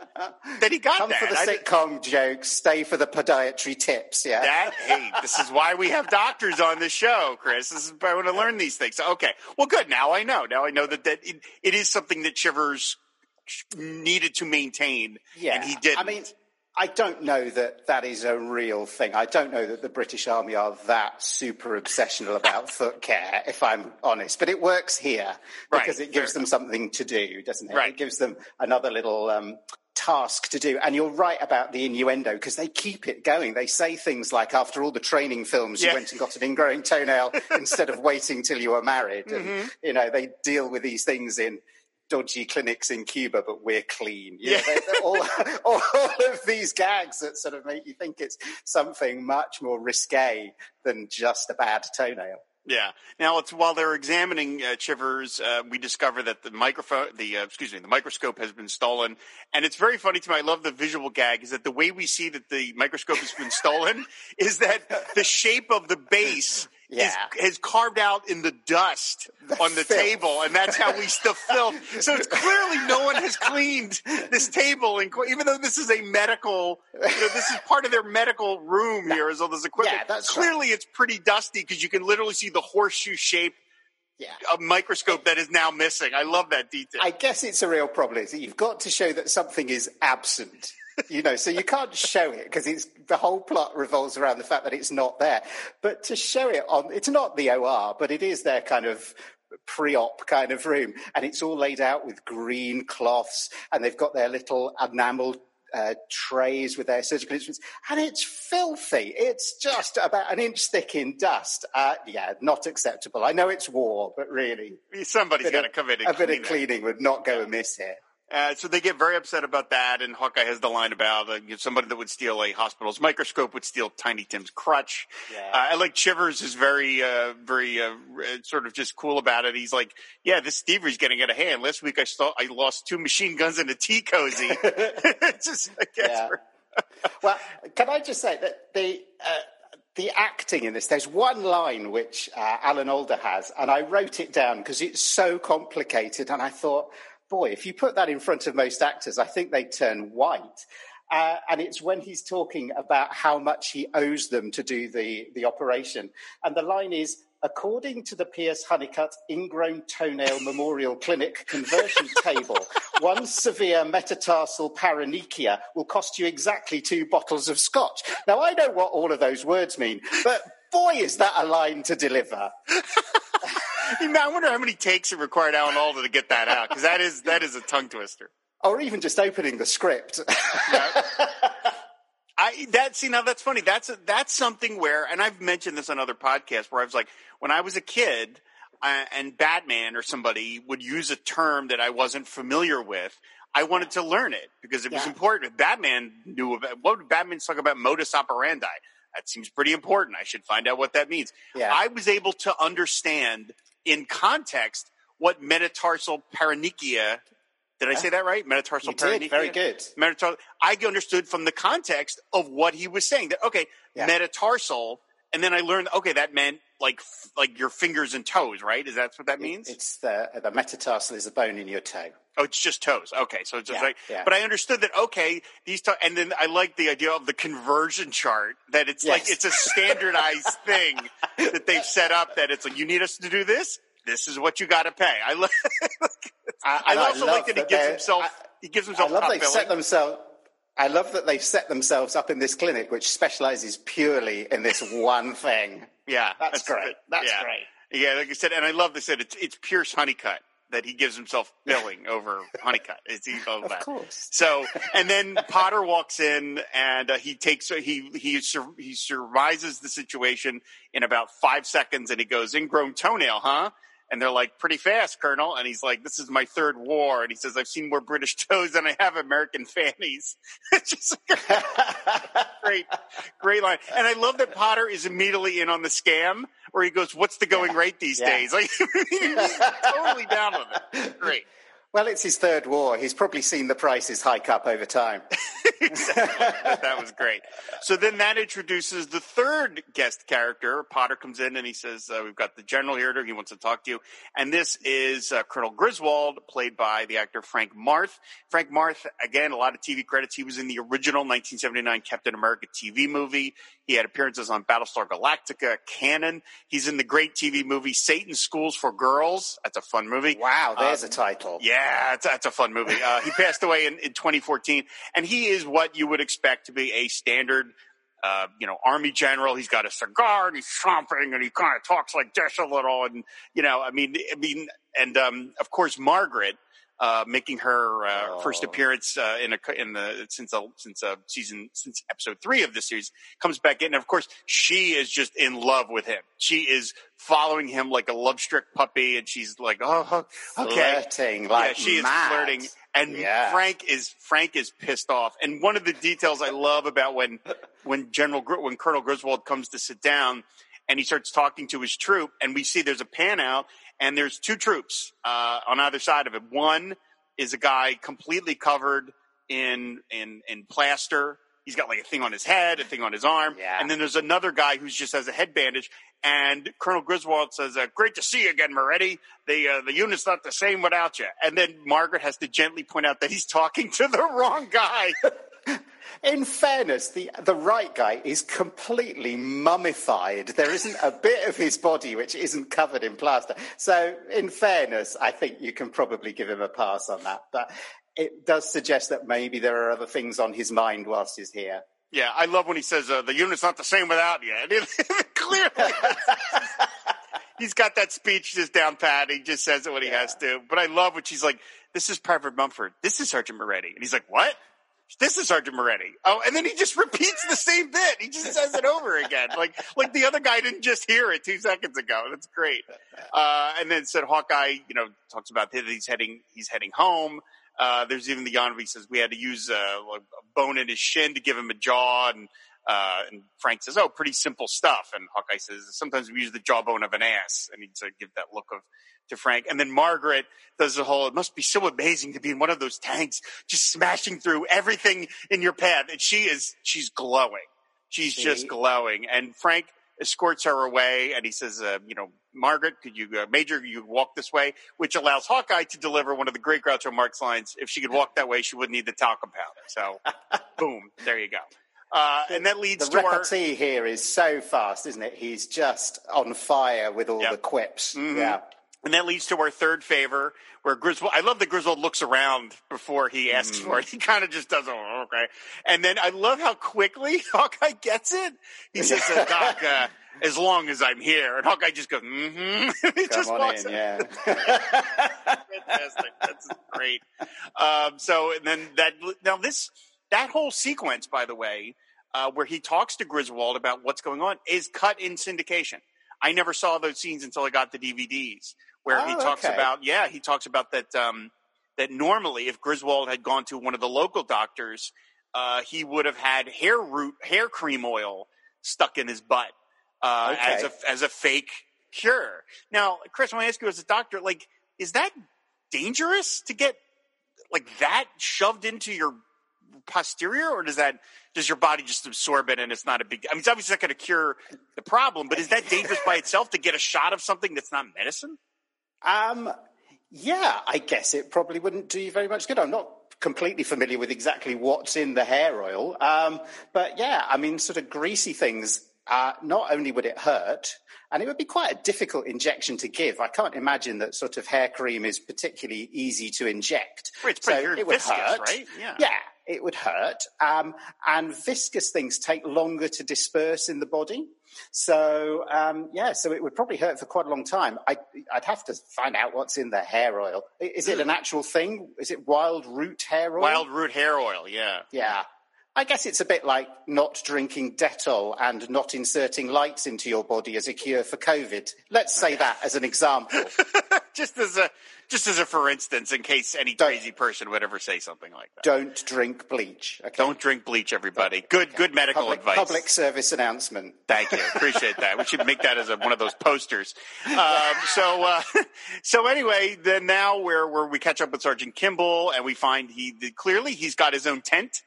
that he got Come that? for the I- sitcom jokes, stay for the podiatry tips. Yeah. that hey, this is why we have doctors on the show, Chris. This is I want to learn these things. Okay, well, good. Now I know. Now I know that that it, it is something that Chivers needed to maintain, yeah. and he did. I mean, I don't know that that is a real thing. I don't know that the British Army are that super obsessional about foot care, if I'm honest. But it works here because Right, it gives them something to do, doesn't it? Right. It gives them another little um, task to do. And you're right about the innuendo because they keep it going. They say things like, after all the training films, Yeah. you went and got an ingrowing toenail instead of waiting till you were married. Mm-hmm. you know, they deal with these things in dodgy clinics in Cuba, but we're clean. You know, Yeah. they're- they're all, all of these gags that sort of make you think it's something much more risque than just a bad toenail. Yeah. Now it's while they're examining uh, Chivers, uh, we discover that the microphone, the uh, excuse me, the microscope has been stolen, and it's very funny to me. I love the visual gag. Is that the way we see that the microscope has been stolen is that the shape of the base. Yeah. Is, is carved out in the dust on the filth. table, and that's how we the filth. So it's clearly no one has cleaned this table, and even though this is a medical, you know, this is part of their medical room here, as all this equipment. Yeah, that's clearly it's pretty dusty because you can literally see the horseshoe shape Yeah. a microscope that is now missing. I love that detail. I guess it's a real problem. Is that you've got to show that something is absent. You know, so you can't show it because it's the whole plot revolves around the fact that it's not there. But to show it on, it's not the OR, but it is their kind of pre-op kind of room, and it's all laid out with green cloths, and they've got their little enamel uh, trays with their surgical instruments, and it's filthy. It's just about an inch thick in dust. Uh, yeah, not acceptable. I know it's war, but really, Somebody's got to come in and a bit of cleaning would not go amiss here. Uh, so they get very upset about that, and Hawkeye has the line about uh, somebody that would steal a hospital's microscope would steal Tiny Tim's crutch. Yeah. Uh, I like Chivers is very, uh, very uh, sort of just cool about it. He's like, "Yeah, this thievery's getting out of hand. Last week I saw I lost two machine guns and a tea cozy." just, I guess, Yeah. Well, can I just say that the uh, the acting in this? There's one line which uh, Alan Alda has, and I wrote it down because it's so complicated, and I thought boy, if you put that in front of most actors, I think they'd turn white. Uh, and it's when he's talking about how much he owes them to do the, the operation. And the line is, according to the Pierce Honeycutt Ingrown Toenail Memorial Clinic conversion table, one severe metatarsal paronychia will cost you exactly two bottles of scotch. Now, I know what all of those words mean, but boy, is that a line to deliver. I wonder how many takes it required Alan Alda to get that out, because that is, that is a tongue twister or even just opening the script. yeah. I that see now that's funny. That's a, that's something where, and I've mentioned this on other podcasts where I was like, when I was a kid, uh, and Batman or somebody would use a term that I wasn't familiar with. I wanted to learn it because it was important. Batman knew about what would Batman talk about modus operandi. That seems pretty important. I should find out what that means. Yeah. I was able to understand in context what metatarsal paronychia did I say that right? Metatarsal did. Very good. Metatarsal. I understood from the context of what he was saying that okay, yeah. metatarsal, and then I learned okay that meant like like your fingers and toes, right? Is that what that means? It's the the metatarsal is a bone in your toe. Oh, it's just toes. Okay, so it's just yeah, like, yeah. but I understood that. Okay, these, to- and then I like the idea of the conversion chart that it's yes. like it's a standardized thing that they've set up. That it's like you need us to do this. This is what you got to pay. I love. I, I, also love like that, he gives himself. I, he gives himself. I love billing. set themselves. I love that they've set themselves up in this clinic, which specializes purely in this one thing. Yeah, that's, great. That's yeah. great. Yeah, like I said, and I love they said it's it's Pierce Honeycutt that he gives himself billing over Honeycutt. It's he all Of that. course. So, and then Potter walks in and uh, he takes he he sur- he survises the situation in about five seconds, and he goes ingrown toenail, huh? And they're like, pretty fast, Colonel. And he's like, this is my third war. And he says, I've seen more British toes than I have American fannies. it's just great, great line. And I love that Potter is immediately in on the scam where he goes, what's the going rate these Yeah. days? Like, totally down with it. Great. Well, it's his third war. He's probably seen the prices hike up over time. exactly. that was great. So then that introduces the third guest character. Potter comes in and he says, uh, "We've got the general here. He wants to talk to you." And this is uh, Colonel Griswold, played by the actor Frank Marth. Frank Marth, again, a lot of TV credits. He was in the original 1979 Captain America TV movie. He had appearances on Battlestar Galactica, Cannon. He's in the great TV movie Satan Schools for Girls. That's a fun movie. Wow, there's Um, a title. Yeah, it's, it's a fun movie. Uh, he passed away in, in 2014, and he is what you would expect to be a standard, uh, you know, army general. He's got a cigar and he's chomping, and he kind of talks like this a little, and you know, I mean, I mean, and um, of course, Margaret. Uh, making her uh, first Oh. appearance uh, in a in the since uh, since uh, season since episode three of this series comes back in, and of course she is just in love with him. She is following him like a love struck puppy, and she's like, oh, okay, Flirting like yeah, she is flirting, and Yeah. Frank is Frank is pissed off. And one of the details I love about when when General when Colonel Griswold comes to sit down and he starts talking to his troop, and we see there's a pan out, and there's two troops uh, on either side of it. One is a guy completely covered in in in plaster. He's got like a thing on his head, a thing on his arm, Yeah. and then there's another guy who's just has a head bandage. And Colonel Griswold says, uh, "Great to see you again, Moretti. The uh, the unit's not the same without you." And then Margaret has to gently point out that he's talking to the wrong guy. In fairness, the the right guy is completely mummified. There isn't a bit of his body which isn't covered in plaster. So, in fairness, I think you can probably give him a pass on that. But it does suggest that maybe there are other things on his mind whilst he's here. yeah, I love when he says, uh, "The unit's not the same without you." It, clearly, he's got that speech just down pat. He just says it when he has to. But I love when she's like, "This is Private Mumford. This is Sergeant Moretti," and he's like, "What?" This is Sergeant Moretti. Oh, and then he just repeats the same bit. He just says it over again. Like, like the other guy didn't just hear it two seconds ago. That's great. Uh, and then said Hawkeye, you know, talks about that he's heading, he's heading home. Uh, there's even the Yonvi says we had to use uh, a bone in his shin to give him a jaw. And, uh, and Frank says, oh, pretty simple stuff. And Hawkeye says, sometimes we use the jawbone of an ass. I he'd give that look of, to Frank. And then Margaret does the whole, it must be so amazing to be in one of those tanks, just smashing through everything in your path. And she is, she's glowing. She's She- just glowing. And Frank escorts her away and he says, uh, you know, Margaret, could you, uh, Major, you walk this way, which allows Hawkeye to deliver one of the great Groucho Marx lines. If she could walk that way, she wouldn't need the talcum powder. So, boom, there you go. Uh, and that leads the to our. repartee here is so fast, isn't it? He's just on fire with all Yep. the quips. Mhm. Yeah. And that leads to our third favor, where Griswold. I love that Griswold looks around before he asks Mm. for it. He kind of just does, oh, okay. And then I love how quickly Hawkeye gets it. He says, uh, "Doc, uh, as long as I'm here," and Hawkeye just goes, "Mm-hmm." he Come just on walks in, out. yeah. Fantastic. That's great. Um, so and then that now this that whole sequence, by the way, uh, where he talks to Griswold about what's going on, is cut in syndication. I never saw those scenes until I got the DVDs, where he Oh, talks okay. about yeah, he talks about that um, that normally if Griswold had gone to one of the local doctors, uh, he would have had hair root hair cream oil stuck in his butt uh, Okay. as a as a fake cure. Now, Chris, I want to ask you as a doctor, like, is that dangerous to get like that shoved into your posterior, or does that does your body just absorb it and it's not a big? I mean, it's obviously not going to cure the problem, but is that dangerous by itself to get a shot of something that's not medicine? Um, yeah, I guess it probably wouldn't do you very much good. I'm not completely familiar with exactly what's in the hair oil, um, but yeah, I mean, sort of greasy things. Uh, not only would it hurt, and it would be quite a difficult injection to give. I can't imagine that sort of hair cream is particularly easy to inject. Right, it's pretty so it would viscous, hurt. right? Yeah. Yeah, it would hurt. Um, and viscous things take longer to disperse in the body. So, um, yeah, so it would probably hurt for quite a long time. I, I'd have to find out what's in the hair oil. Is it an actual thing? Is it Wildroot hair oil? Wildroot hair oil, yeah. Yeah. I guess it's a bit like not drinking Dettol and not inserting lights into your body as a cure for COVID. Let's say that as an example. just as a just as a for instance, in case any Don't- crazy person would ever say something like that. Don't drink bleach. Okay? Don't drink bleach, everybody. Good, good medical public, advice. public service announcement. Thank you. Appreciate that. We should make that as a, one of those posters. Um, so, uh, so anyway, then now where where we catch up with Sergeant Kimball and we find he clearly he's got his own tent.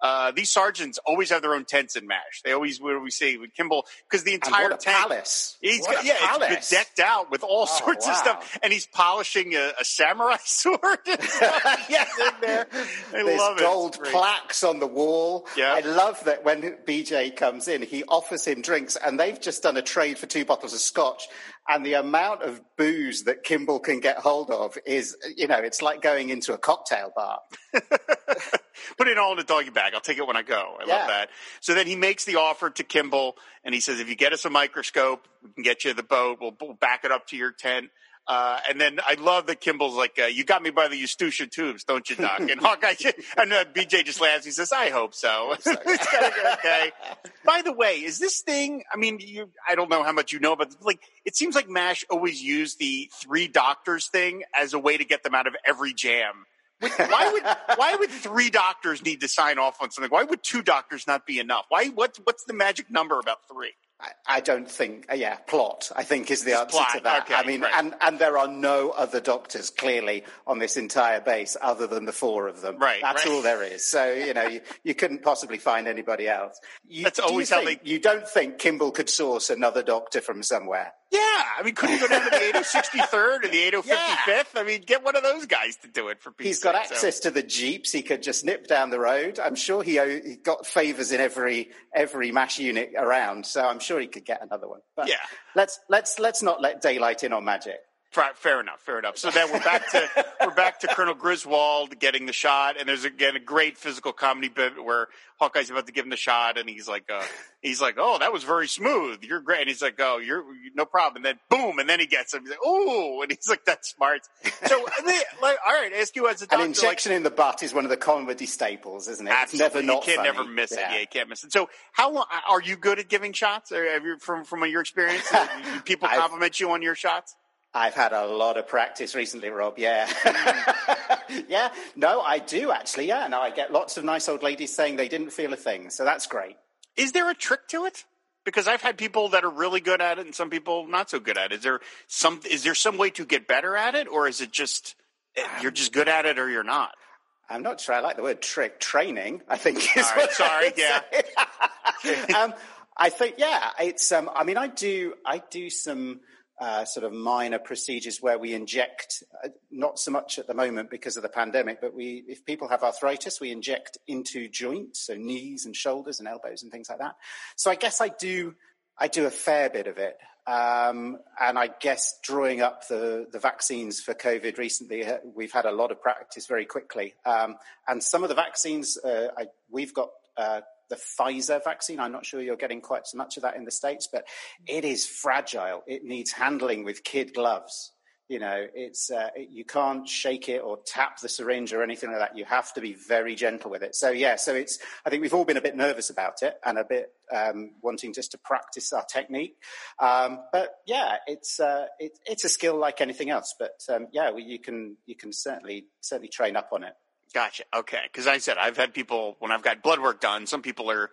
Uh, these sergeants always have their own tents in MASH. They always, what do we say with Kimball? Because the entire tent, palace. He's What got, a yeah, palace. it's decked out with all sorts of stuff, and he's polishing a, a samurai sword. and stuff. yeah. In there. I There's love it. gold plaques on the wall. Yeah. I love that when BJ comes in, he offers him drinks, and they've just done a trade for two bottles of scotch. And the amount of booze that Kimball can get hold of is, you know, it's like going into a cocktail bar. Put it all in a doggy bag. I'll take it when I go. I Yeah. love that. So then he makes the offer to Kimball, and he says, "If you get us a microscope, we can get you the boat. We'll, we'll back it up to your tent." Uh, and then I love that Kimball's like, uh, "You got me by the Eustachian tubes, don't you, Doc?" And Hawkeye and uh, BJ just laughs. He says, "I hope so." it's okay. By the way, is this thing? I mean, you, I don't know how much you know, but like, it seems like Mash always used the three doctors thing as a way to get them out of every jam. Why would why would three doctors need to sign off on something? Why would two doctors not be enough? Why what's what's the magic number about three? I, I don't think, uh, yeah, plot, I think is the Just answer plot, to that. okay, I mean, right. and, and there are no other doctors clearly on this entire base other than the four of them. Right, That's right. all there is. So, you know, you, you couldn't possibly find anybody else. You, That's do you always how think- they- You don't think Kimball could source another doctor from somewhere? Yeah, I mean, couldn't you go down to the 8063rd or the 8055th? I mean, get one of those guys to do it for people. He's got sake, so- access to the jeeps. He could just nip down the road. I'm sure he, he got favors in every every mash unit around. So I'm sure he could get another one. But Yeah. let's let's let's not let daylight in on magic. Fair, enough, fair enough. So then we're back to we're back to Colonel Griswold getting the shot, and there's again a great physical comedy bit where Hawkeye's about to give him the shot, and he's like, uh, he's like, "Oh, that was very smooth. You're great." And he's like, "Oh, you're no problem." And then boom, and then he gets him. He's like, "Ooh," and he's like, "That's smart." So, they, like, all right, ask you as a An doctor, like, injection in the butt is one of the comedy staples, isn't it? Absolutely. It's never not you can't funny. never miss it. Yeah. Yeah, you can't miss it. So, how long are you good at giving shots? Or have you, from from your experience, do people compliment you on your shots? I've had a lot of practice recently, Rob. Yeah. yeah. No, I do actually. Yeah. No, I get lots of nice old ladies saying they didn't feel a thing. So that's great. Is there a trick to it? Because I've had people that are really good at it and some people not so good at it. Is there some is there some way to get better at it, or is it just eh, you're just good at it or you're not? I'm not sure I like the word trick. Training, I think is right, what sorry, yeah. um, I think, yeah, it's, um, I mean, I do, I do some, uh, sort of minor procedures where we inject, uh, not so much at the moment because of the pandemic, but we, if people have arthritis, we inject into joints, so knees and shoulders and elbows and things like that. So I guess I do, I do a fair bit of it. Um, and I guess drawing up the, the vaccines for COVID recently, uh, we've had a lot of practice very quickly. Um, and some of the vaccines, uh, I, we've got uh, the Pfizer vaccine. I'm not sure you're getting quite so much of that in the States, but it is fragile. It needs handling with kid gloves. You know, it's uh, it, you can't shake it or tap the syringe or anything like that. You have to be very gentle with it. So yeah, so it's. I think we've all been a bit nervous about it and a bit um, wanting just to practice our technique. Um, but yeah, it's uh, it, it's a skill like anything else. But um, yeah, well, you can you can certainly certainly train up on it. Gotcha. Okay. Because I said I've had people when I've got blood work done. Some people are,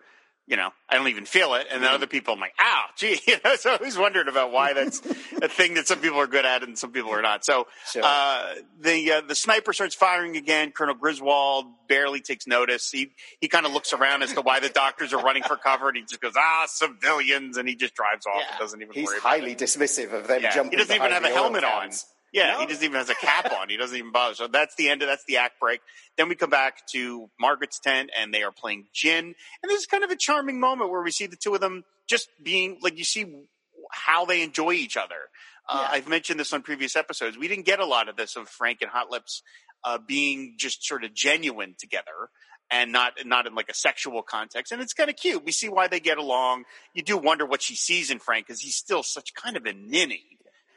you know, I don't even feel it, and then other people, I'm like, ow, gee. You know, so I always wondered about why that's a thing that some people are good at and some people are not. So Sure. uh, the uh, the sniper starts firing again. Colonel Griswold barely takes notice. He he kind of looks around as to why the doctors are running for cover, and he just goes, ah, civilians, and he just drives off and doesn't even He's worry about highly it. dismissive of them Yeah. jumping. He doesn't even have a helmet on. Yeah, No. he doesn't even has a cap on. He doesn't even bother. So that's the end of that's the act break. Then we come back to Margaret's tent and they are playing gin. And this is kind of a charming moment where we see the two of them just being like you see how they enjoy each other. Uh, Yeah. I've mentioned this on previous episodes. We didn't get a lot of this of Frank and Hot Lips uh, being just sort of genuine together and not not in like a sexual context. And it's kind of cute. We see why they get along. You do wonder what she sees in Frank because he's still such kind of a ninny.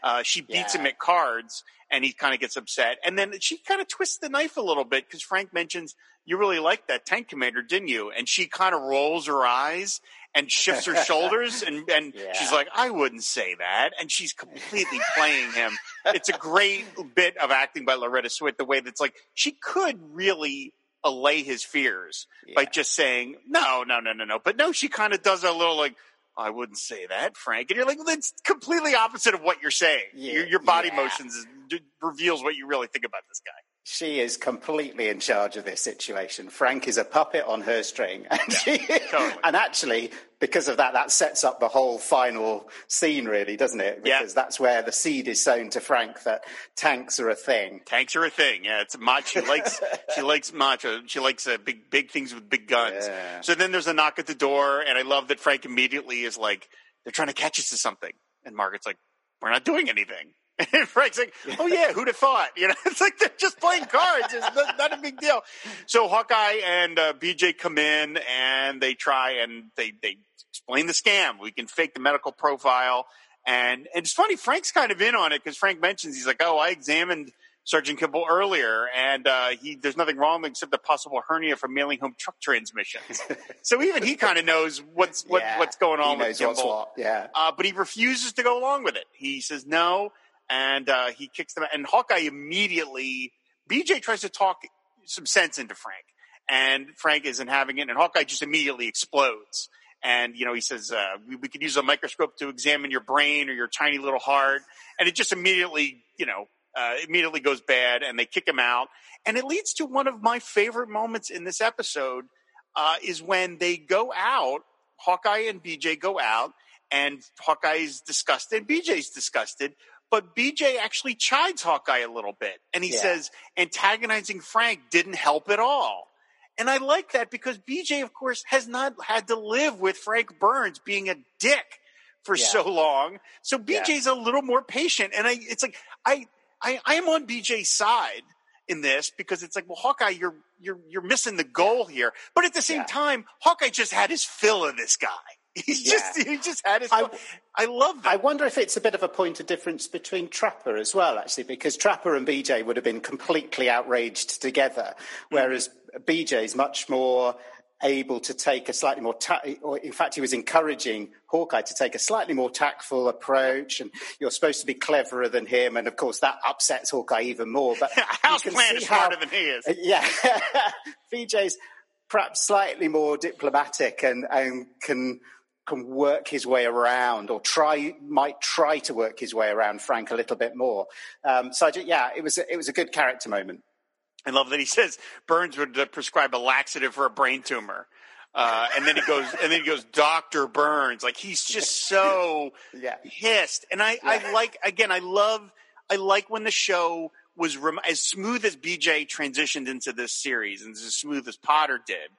Uh, she beats Yeah. him at cards and he kind of gets upset. And then she kind of twists the knife a little bit because Frank mentions, you really liked that tank commander, didn't you? And she kind of rolls her eyes and shifts her shoulders and, and Yeah. she's like, I wouldn't say that. And she's completely playing him. It's a great bit of acting by Loretta Swit, the way that's like, she could really allay his fears by just saying, no, no, no, no, no. But no, she kind of does a little like, I wouldn't say that, Frank. And you're like, well, that's completely opposite of what you're saying. Yeah, your, your body yeah. motions is, d- reveals what you really think about this guy. She is completely in charge of this situation. Frank is a puppet on her string. And, she, totally. and actually, because of that, that sets up the whole final scene, really, doesn't it? Yeah. Because that's where the seed is sown to Frank that tanks are a thing. Tanks are a thing. Yeah, it's macho. She likes she likes macho. She likes uh, big big things with big guns. Yeah. So then there's a knock at the door, and I love that Frank immediately is like, "They're trying to catch us to something," and Margaret's like, "We're not doing anything." And Frank's like, "Oh yeah, who'd have thought?" You know, it's like they're just playing cards. It's not, not a big deal. So Hawkeye and uh, BJ come in, and they try and they they explain the scam. We can fake the medical profile. And, and it's funny, Frank's kind of in on it because Frank mentions he's like, "Oh, I examined Sergeant Kimball earlier, and uh, he there's nothing wrong except a possible hernia from mailing home truck transmissions." so even he kind of knows what's what, Yeah, what's going on with Kimball. yeah. Uh, but he refuses to go along with it. He says no, and uh, he kicks them. out. And Hawkeye immediately, BJ tries to talk some sense into Frank, and Frank isn't having it, and Hawkeye just immediately explodes. And you know, he says uh, we, we could use a microscope to examine your brain or your tiny little heart, and it just immediately, you know, uh, immediately goes bad, and they kick him out. And it leads to one of my favorite moments in this episode uh, is when they go out. Hawkeye and BJ go out, and Hawkeye's disgusted. BJ's disgusted, but BJ actually chides Hawkeye a little bit, and he Yeah. says antagonizing Frank didn't help at all. And I like that because BJ, of course, has not had to live with Frank Burns being a dick for Yeah. so long. So Yeah. BJ's a little more patient, and I, it's like I, I, I am on BJ's side in this because it's like, well, Hawkeye, you're you're you're missing the goal here. But at the same Yeah. time, Hawkeye just had his fill of this guy. He's Yeah. just he just had his. I- I love that. I wonder if it's a bit of a point of difference between Trapper as well, actually, because Trapper and BJ would have been completely outraged together, hmm. whereas BJ is much more able to take a slightly more, ta- or in fact, he was encouraging Hawkeye to take a slightly more tactful approach, and you're supposed to be cleverer than him, and of course that upsets Hawkeye even more. But House see is smarter how- than he is. yeah, BJ's perhaps slightly more diplomatic and, and can can work his way around or try might try to work his way around Frank a little bit more. Um, so I ju- yeah, it was a, it was a good character moment. I love that he says Burns would uh, prescribe a laxative for a brain tumor. Uh, and then he goes, and then he goes, Doctor Burns. Like he's just so Yeah. pissed. And I, I like again, I love, I like when the show was rem- as smooth as BJ transitioned into this series, and as smooth as Potter did.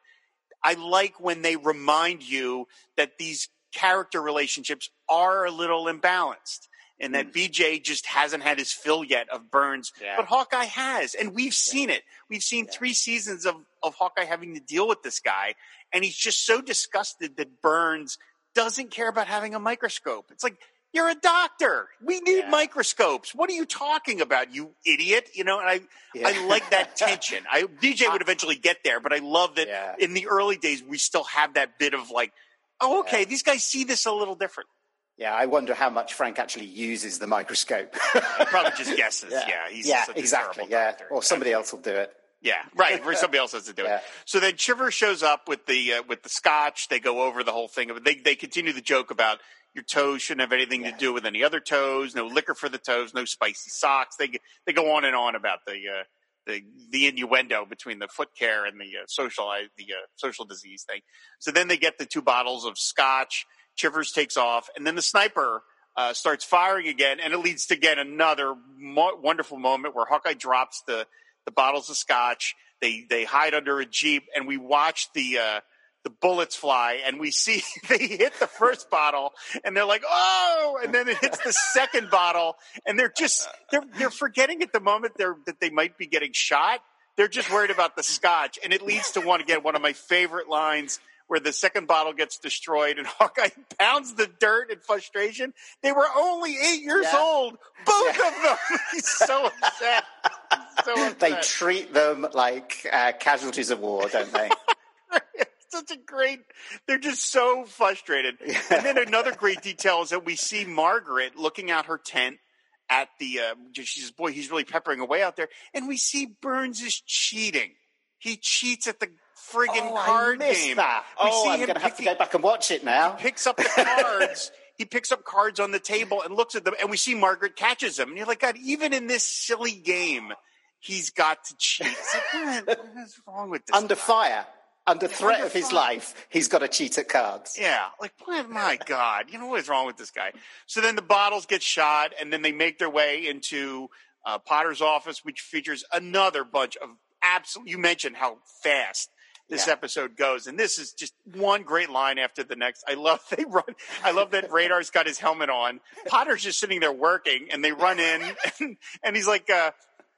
I like when they remind you that these character relationships are a little imbalanced. And that hmm. BJ just hasn't had his fill yet of Burns, Yeah. but Hawkeye has, and we've seen it. We've seen Yeah. three seasons of, of Hawkeye having to deal with this guy, and he's just so disgusted that Burns doesn't care about having a microscope. It's like you're a doctor. We need Yeah. microscopes. What are you talking about, you idiot? You know, and I Yeah. I like that tension. I BJ would eventually get there, but I love that Yeah. in the early days we still have that bit of like, oh, okay, these guys see this a little different. Yeah, I wonder how much Frank actually uses the microscope. He probably just guesses. Yeah, he's yeah, exactly. Yeah, or somebody else will do it. Yeah, right. For somebody else has to do Yeah. it. So then Chivers shows up with the uh, with the scotch. They go over the whole thing. They they continue the joke about your toes shouldn't have anything Yeah. to do with any other toes. No liquor for the toes. No spicy socks. They they go on and on about the uh, the the innuendo between the foot care and the uh, social the uh, social disease thing. So then they get the two bottles of scotch. Chivers takes off, and then the sniper. Uh, starts firing again, and it leads to again another mo- wonderful moment where Hawkeye drops the the bottles of scotch. They they hide under a jeep, and we watch the uh, the bullets fly, and we see they hit the first bottle, and they're like, "Oh!" And then it hits the second bottle, and they're just they're they're forgetting at the moment they're that they might be getting shot. They're just worried about the scotch, and it leads to one again one of my favorite lines. Where the second bottle gets destroyed and Hawkeye pounds the dirt in frustration. They were only eight years Yeah. old, both of them. He's so upset. He's so upset. They treat them like uh, casualties of war, don't they? Such a great they're just so frustrated and then another great detail is that we see margaret looking out her tent at the uh, she says boy he's really peppering away out there and we see burns is cheating he cheats at the friggin' oh, card game that. We Oh, see I'm him going to have to go back and watch it now. He picks up the cards. he picks up cards on the table and looks at them, and we see Margaret catches him. And you're like, God, even in this silly game, he's got to cheat. Like, what, what is wrong with this? Under guy? fire, under threat of his life, he's got to cheat at cards. Yeah, like what? My God, you know what is wrong with this guy? So then the bottles get shot, and then they make their way into uh, Potter's office, which features another bunch of absolute. You mentioned how fast this Yeah. episode goes, and this is just one great line after the next. I love they run. I love that Radar's got his helmet on. Potter's just sitting there working, and they run in, and, and he's like. Uh,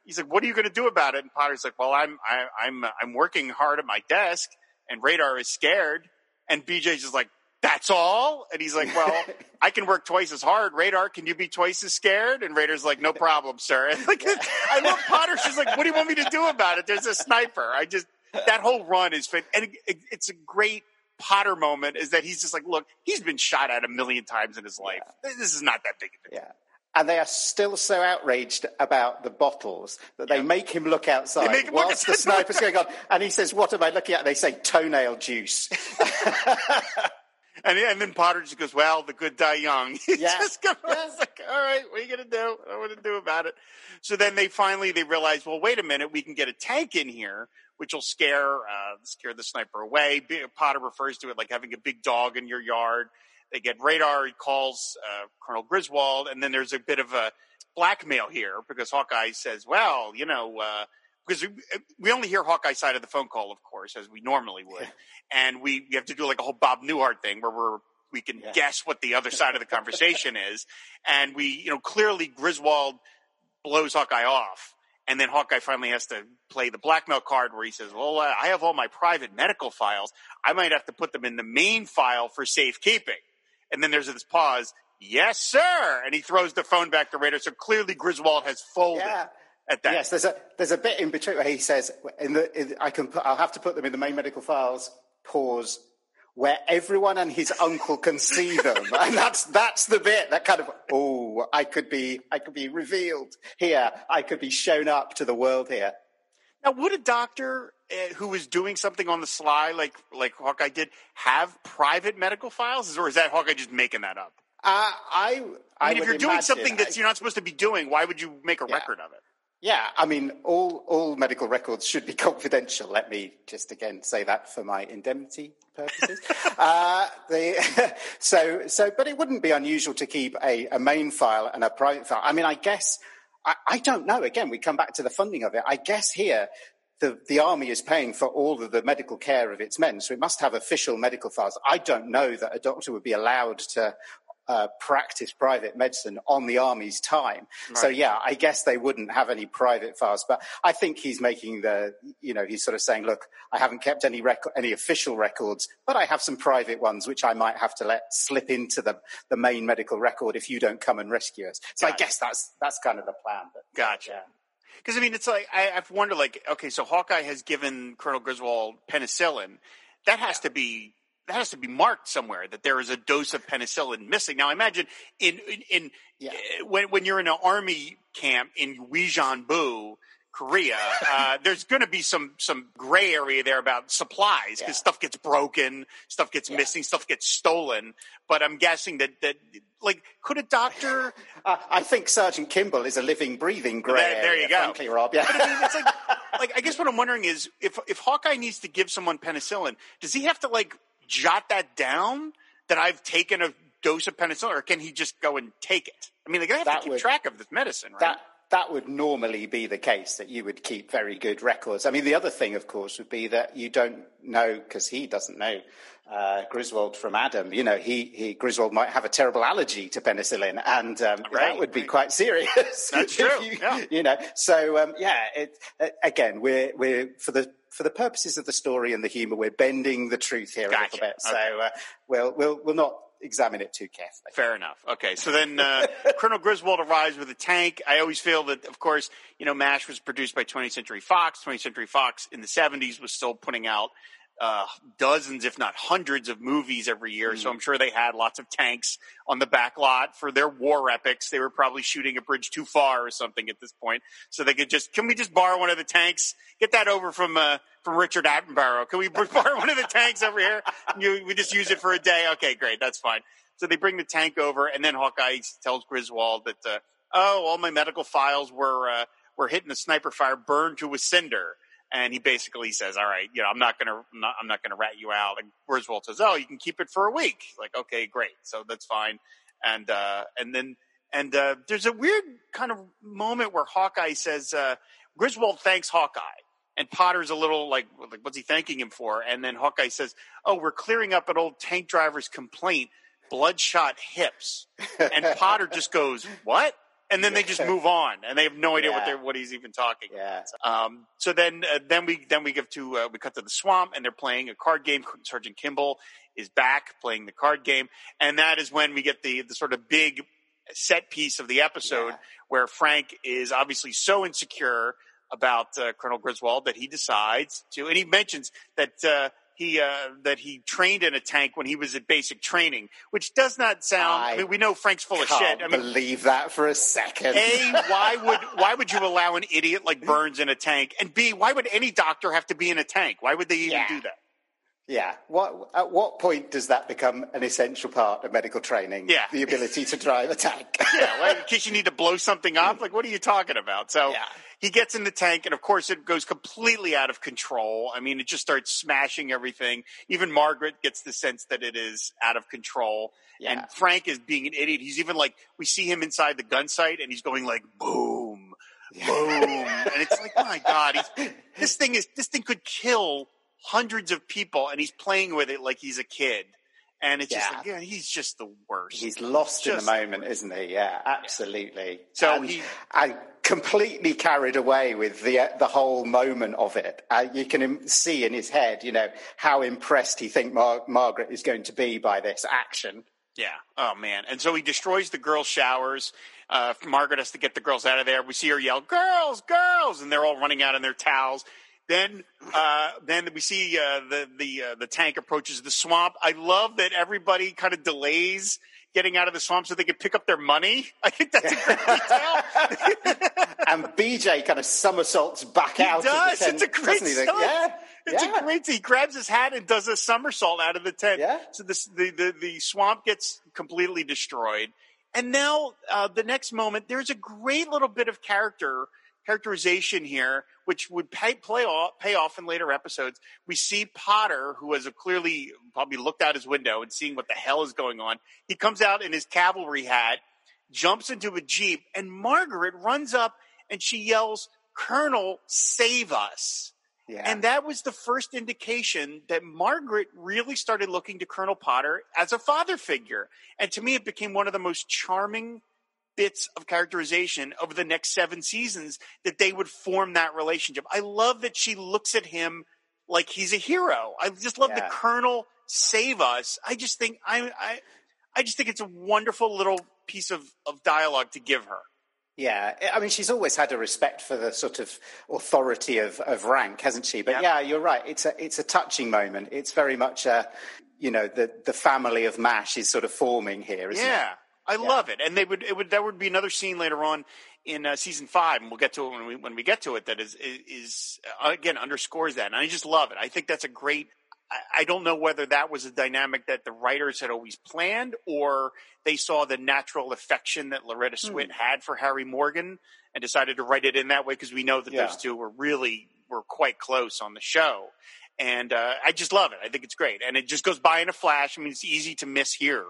He's like, "What are you going to do about it?" And Potter's like, "Well, I'm I, I'm I'm working hard at my desk, and Radar is scared." And BJ's just like, "That's all?" And he's like, "Well, I can work twice as hard. Radar, can you be twice as scared?" And Radar's like, "No problem, sir." And like, I love Potter. She's like, "What do you want me to do about it?" There's a sniper. I just that whole run is fit, and it, it, it's a great Potter moment. Is that he's just like, "Look, he's been shot at a million times in his life. This is not that big of a deal." Yeah. And they are still so outraged about the bottles that they Yeah. make him look outside him look whilst the outside. sniper's going on. And he says, What am I looking at? They say toenail juice. And, and then Potter just goes, "Well, the good die young." He Yeah. just goes, like, "All right, what are you gonna do? I don't know to do about it." So then they finally they realize, well, wait a minute, we can get a tank in here, which will scare uh, scare the sniper away. Potter refers to it like having a big dog in your yard. They get radar. He calls uh, Colonel Griswold, and then there's a bit of a blackmail here because Hawkeye says, "Well, you know." Uh, because we, we only hear Hawkeye's side of the phone call, of course, as we normally would, and we, we have to do like a whole Bob Newhart thing where we're we can Yeah. guess what the other side of the conversation is, and we you know clearly Griswold blows Hawkeye off, and then Hawkeye finally has to play the blackmail card where he says, "Well, uh, I have all my private medical files. I might have to put them in the main file for safekeeping." And then there's this pause. Yes, sir. And he throws the phone back to Radar. So clearly Griswold has folded yeah. at that. Yes, there's a there's a bit in between where he says, in the, in, I can put, I'll have to put them in the main medical files, pause, where everyone and his uncle can see them. and that's that's the bit that kind of, oh, I could be I could be revealed here. I could be shown up to the world here. Now, would a doctor uh, who was doing something on the sly, like like Hawkeye did, have private medical files, or is that Hawkeye just making that up? Uh, I, I mean, if you're doing something that you're not supposed to be doing, why would you make a Yeah. record of it? Yeah, I mean, all all medical records should be confidential. Let me just again say that for my indemnity purposes. uh, the, so, so, but it wouldn't be unusual to keep a, a main file and a private file. I mean, I guess I, I don't know. Again, we come back to the funding of it. I guess here the, the army is paying for all of the medical care of its men, so it must have official medical files. I don't know that a doctor would be allowed to uh, practice private medicine on the army's time. Right. So yeah, I guess they wouldn't have any private files, but I think he's making the, you know, he's sort of saying, look, I haven't kept any record, any official records, but I have some private ones, which I might have to let slip into the, the main medical record if you don't come and rescue us. So gotcha. I guess that's, that's kind of the plan. But, gotcha. Yeah. Because I mean, it's like I, I've wondered, like, okay, so Hawkeye has given Colonel Griswold penicillin. That has yeah. to be that has to be marked somewhere that there is a dose of penicillin missing. Now, imagine in in, in yeah. uh, when when you're in an army camp in Uijeongbu, Korea, uh, there's going to be some some gray area there about supplies because yeah. stuff gets broken, stuff gets yeah. missing, stuff gets stolen. But I'm guessing that that like could a doctor? Uh, I think Sergeant Kimball is a living, breathing gray. There, there you go, frankly, Rob. Yeah. But I mean, it's like, like I guess what I'm wondering is if if Hawkeye needs to give someone penicillin, does he have to like jot that down that I've taken a dose of penicillin, or can he just go and take it? I mean, they're going to have that to keep would, track of this medicine, right? That, that would normally be the case that you would keep very good records. I mean, the other thing, of course, would be that you don't know because he doesn't know uh, Griswold from Adam. You know, he, he Griswold might have a terrible allergy to penicillin, and um, right, that would be right. quite serious. That's true. You, yeah. you, know, so um, yeah. It, uh, again, we're we're for the for the purposes of the story and the humour, we're bending the truth here gotcha. a little bit. Okay. So uh, we'll we'll we'll not examine it too carefully. Fair enough. Okay, so then uh, Colonel Griswold arrives with a tank. I always feel that, of course, you know, MASH was produced by 20th Century Fox. 20th Century Fox in the 70s was still putting out uh, dozens, if not hundreds, of movies every year. Mm. So I'm sure they had lots of tanks on the back lot for their war epics. They were probably shooting a bridge too far or something at this point, so they could just can we just borrow one of the tanks? Get that over from uh, from Richard Attenborough. Can we borrow one of the tanks over here? You, we just use it for a day. Okay, great, that's fine. So they bring the tank over, and then Hawkeye tells Griswold that, uh, oh, all my medical files were uh, were hitting the sniper fire, burned to a cinder and he basically says, "All right, you know, I'm not gonna, I'm not, I'm not gonna rat you out." And Griswold says, "Oh, you can keep it for a week." Like, okay, great, so that's fine. And uh, and then and uh, there's a weird kind of moment where Hawkeye says, uh, Griswold thanks Hawkeye. And Potter's a little like, like, what's he thanking him for? And then Hawkeye says, "Oh, we're clearing up an old tank driver's complaint, bloodshot hips." And Potter just goes, "What?" And then they just move on, and they have no idea yeah. what they're what he's even talking. Yeah. About. Um, so then uh, then we then we give to uh, we cut to the swamp, and they're playing a card game. Sergeant Kimball is back playing the card game, and that is when we get the the sort of big set piece of the episode yeah. where Frank is obviously so insecure about uh, Colonel Griswold that he decides to, and he mentions that uh, he uh, that he trained in a tank when he was at basic training, which does not sound. I, I mean, we know Frank's full of shit. I mean, believe that for a second. A, why would why would you allow an idiot like Burns in a tank? And B, why would any doctor have to be in a tank? Why would they even yeah. do that? Yeah. What, at what point does that become an essential part of medical training? Yeah. The ability to drive a tank. yeah. Well, in case you need to blow something up. Like, what are you talking about? So, yeah he gets in the tank, and of course, it goes completely out of control. I mean, it just starts smashing everything. Even Margaret gets the sense that it is out of control. Yeah. And Frank is being an idiot. He's even like, we see him inside the gun sight, and he's going like, boom, boom. and it's like, my God, this thing is, this thing could kill hundreds of people, and he's playing with it like he's a kid. And it's yeah. just like, yeah, he's just the worst. He's lost just in the moment, isn't he? Yeah, absolutely. Yeah. So and he, I completely carried away with the uh, the whole moment of it. Uh, you can see in his head, you know, how impressed he think Mar- Margaret is going to be by this action. Yeah. Oh man. And so he destroys the girls' showers. Uh, Margaret has to get the girls out of there. We see her yell, "Girls, girls!" and they're all running out in their towels. Then, uh, then we see uh, the the uh, the tank approaches the swamp. I love that everybody kind of delays getting out of the swamp so they can pick up their money. I think that's a great detail. and BJ kind of somersaults back he out. Does. Tent, it's a great stunt. Yeah. It's yeah. a great. He grabs his hat and does a somersault out of the tent. Yeah. So this, the, the the swamp gets completely destroyed, and now uh, the next moment, there's a great little bit of character characterization here, which would pay, play off, pay off in later episodes. We see Potter, who has clearly probably looked out his window and seeing what the hell is going on. He comes out in his cavalry hat, jumps into a jeep, and Margaret runs up and she yells, "Colonel, save us!" Yeah. And that was the first indication that Margaret really started looking to Colonel Potter as a father figure. And to me, it became one of the most charming bits of characterization over the next seven seasons that they would form that relationship. I love that she looks at him like he's a hero. I just love Yeah. the Colonel save us. I just think I, I, I just think it's a wonderful little piece of, of dialogue to give her. Yeah, I mean, she's always had a respect for the sort of authority of, of rank, hasn't she? But Yep. yeah, you're right. It's a it's a touching moment. It's very much a, you know, the the family of Mash is sort of forming here, isn't it? Yeah, it? I love it, and they would it would that would be another scene later on in uh, season five, and we'll get to it when we when we get to it. That is is, uh, again underscores that, and I just love it. I think that's a great. I, I don't know whether that was a dynamic that the writers had always planned, or they saw the natural affection that Loretta Swit had for Harry Morgan and decided to write it in that way because we know that Yeah. those two were really were quite close on the show. And uh, I just love it. I think it's great, and it just goes by in a flash. I mean, it's easy to miss here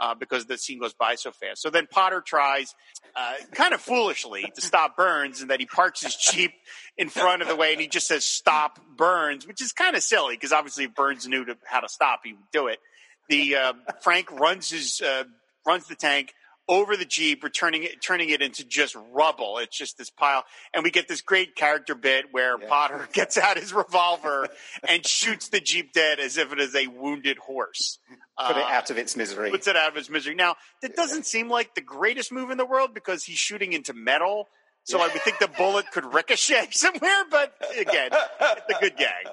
uh, because the scene goes by so fast. So then Potter tries, uh, kind of foolishly, to stop Burns, and that he parks his jeep in front of the way, and he just says "Stop Burns," which is kind of silly because obviously if Burns knew to, how to stop, he would do it. The uh, Frank runs his uh, runs the tank over the jeep, returning it, turning it into just rubble. It's just this pile, and we get this great character bit where Potter gets out his revolver and shoots the jeep dead as if it is a wounded horse. Put it Uh, out of its misery. puts it out of its misery. Now, that doesn't seem like the greatest move in the world because he's shooting into metal. So I would think the bullet could ricochet somewhere, but again, it's a good gag.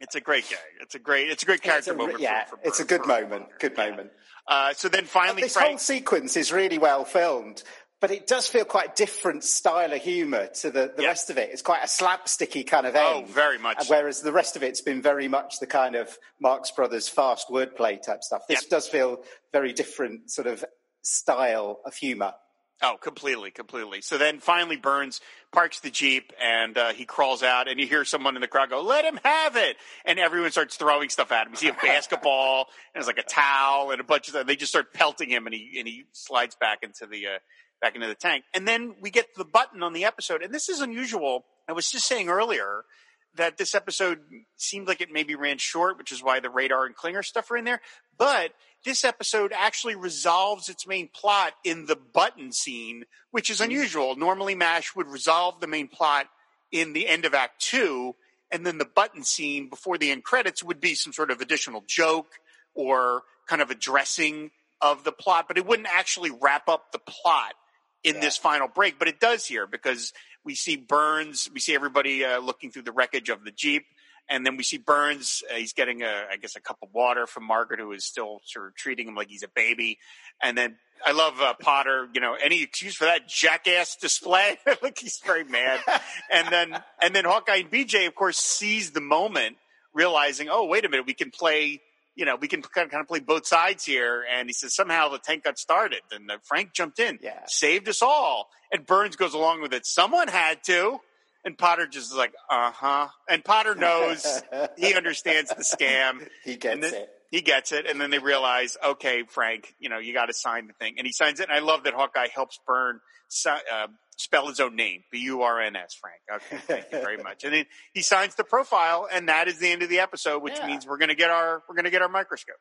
It's a great gag. It's a great, it's a great character a, moment. yeah, for, for it's a good moment. Good moment. Uh, so then finally, This whole sequence is really well filmed, but it does feel quite different style of humour to the, the Yeah. rest of it. It's quite a slapsticky kind of end. Oh, very much. Whereas the rest of it's been very much the kind of Marx Brothers fast wordplay type stuff. This does feel very different sort of style of humour. Oh, completely, completely. So then finally Burns parks the Jeep and uh, he crawls out and you hear someone in the crowd go, let him have it. And everyone starts throwing stuff at him. You see a basketball and it's like a towel and a bunch of stuff. They just start pelting him and he, and he slides back into the, uh, back into the tank. And then we get the button on the episode. And this is unusual. I was just saying earlier that this episode seemed like it maybe ran short, which is why the radar and Klinger stuff are in there. But this episode actually resolves its main plot in the button scene, which is hmm. unusual. Normally, MASH would resolve the main plot in the end of Act Two, and then the button scene before the end credits would be some sort of additional joke or kind of addressing of the plot, but it wouldn't actually wrap up the plot in this final break. But it does here because we see Burns, we see everybody uh, looking through the wreckage of the Jeep. And then we see Burns. Uh, he's getting a, I guess, a cup of water from Margaret, who is still sort of treating him like he's a baby. And then I love uh, Potter. You know, any excuse for that jackass display? like he's very mad. and then, and then Hawkeye and BJ, of course, sees the moment, realizing, oh, wait a minute, we can play. You know, we can kind of, play both sides here. And he says somehow the tank got started, and Frank jumped in, Yeah. saved us all. And Burns goes along with it. Someone had to. And Potter just is like, uh huh. And Potter knows he understands the scam. He gets then- it. He gets it, and then they realize, okay, Frank, you know, you got to sign the thing, and he signs it. And I love that Hawkeye helps Burn uh, spell his own name, B U R N S, Frank. Okay, thank you very much. And then he signs the profile, and that is the end of the episode, which Yeah. means we're gonna get our we're gonna get our microscope.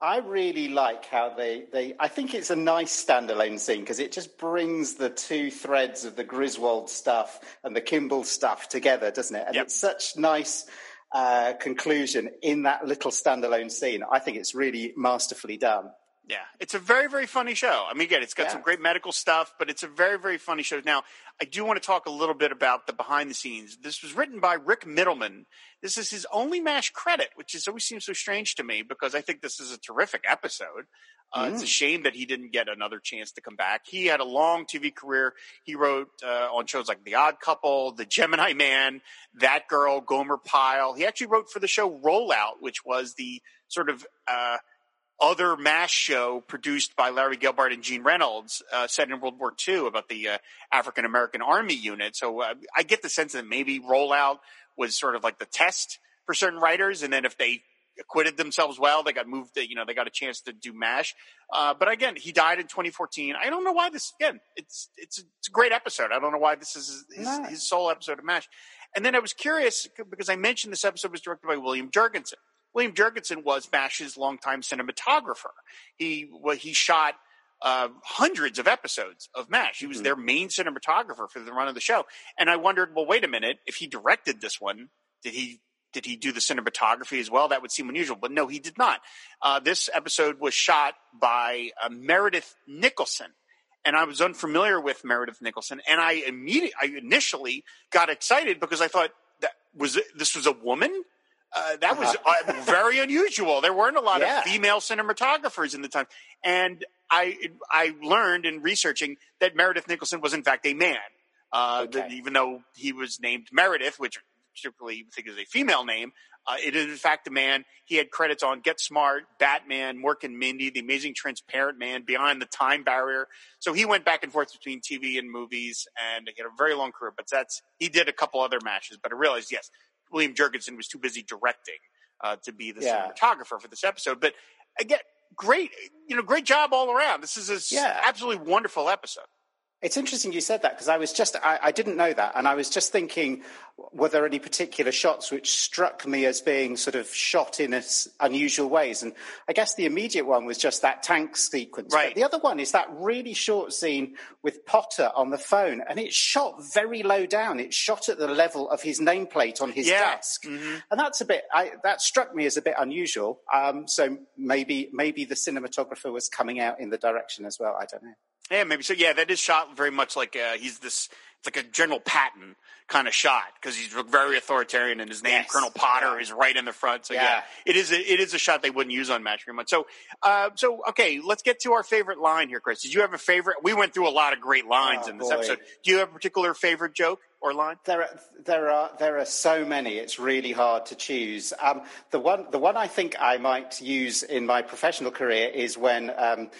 I really like how they, they I think it's a nice standalone scene because it just brings the two threads of the Griswold stuff and the Kimball stuff together, doesn't it? And Yep. it's such nice uh, conclusion in that little standalone scene. I think it's really masterfully done. Yeah, it's a very, very funny show. I mean, again, it's got Yeah. some great medical stuff, but it's a very, very funny show. Now, I do want to talk a little bit about the behind the scenes. This was written by Rick Mittleman. This is his only MASH credit, which is always seems so strange to me because I think this is a terrific episode. Uh, It's a shame that he didn't get another chance to come back. He had a long TV career. He wrote uh, on shows like The Odd Couple, The Gemini Man, That Girl, Gomer Pyle. He actually wrote for the show Roll Out, which was the sort of uh, other mash show produced by Larry Gelbart and Gene Reynolds, uh, set in World War II about the uh, African American Army unit. So uh, I get the sense that maybe Roll Out was sort of like the test for certain writers, and then if they acquitted themselves well, they got moved. To, you know, they got a chance to do Mash. Uh, but again, he died in 2014. I don't know why this. Again, it's it's it's a great episode. I don't know why this is his, his sole episode of Mash. And then I was curious because I mentioned this episode was directed by William Jurgensen. William Jurgensen was Mash's longtime cinematographer. He well, he shot uh, hundreds of episodes of MASH. He was Mhm. their main cinematographer for the run of the show. And I wondered, well, wait a minute, if he directed this one, did he did he do the cinematography as well? That would seem unusual, but no, he did not. Uh, this episode was shot by uh, Meredith Nicholson. And I was unfamiliar with Meredith Nicholson, and I immediately, I initially got excited because I thought that was this was a woman. Uh, that was uh, very unusual. There weren't a lot Yeah. of female cinematographers in the time, and I I learned in researching that Meredith Nicholson was in fact a man, uh, Okay. that even though he was named Meredith, which typically you think is a female name. Uh, it is in fact a man. He had credits on Get Smart, Batman, Mork and Mindy, The Amazing Transparent Man, Beyond the Time Barrier. So he went back and forth between TV and movies, and he had a very long career. But that's he did a couple other MASHes. But I realized yes, William Jurgensen was too busy directing uh, to be the Yeah. cinematographer for this episode. But again, great, you know, great job all around. This is a Yeah. absolutely wonderful episode. It's interesting you said that because I was just, I, I didn't know that. And I was just thinking, were there any particular shots which struck me as being sort of shot in unusual ways? And I guess the immediate one was just that tank sequence. Right. But the other one is that really short scene with Potter on the phone. And it's shot very low down. It's shot at the level of his nameplate on his Yeah. desk. Mhm. And that's a bit, I, that struck me as a bit unusual. Um, so maybe, maybe the cinematographer was coming out in the direction as well. I don't know. Yeah, maybe so. Yeah, that is shot very much like uh, he's this. It's like a General Patton kind of shot because he's very authoritarian, and his name Yes. Colonel Potter Yeah. is right in the front. So yeah. Yeah. it is. A, it is a shot they wouldn't use on MASH very much. So, uh, so okay, let's get to our favorite line here, Chris. Did you have a favorite? We went through a lot of great lines Oh, in this boy. episode. Do you have a particular favorite joke or line? There are, there are there are so many. It's really hard to choose. Um, the one the one I think I might use in my professional career is when um,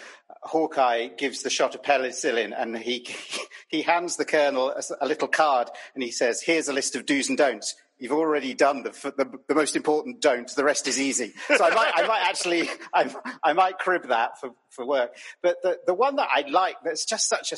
Hawkeye gives the shot of penicillin and he he hands the colonel a little card and he says, "Here's a list of do's and don'ts." You've already done the, the the most important don't. The rest is easy. So I might I might actually I, I might crib that for, for work. But the the one that I like that's just such a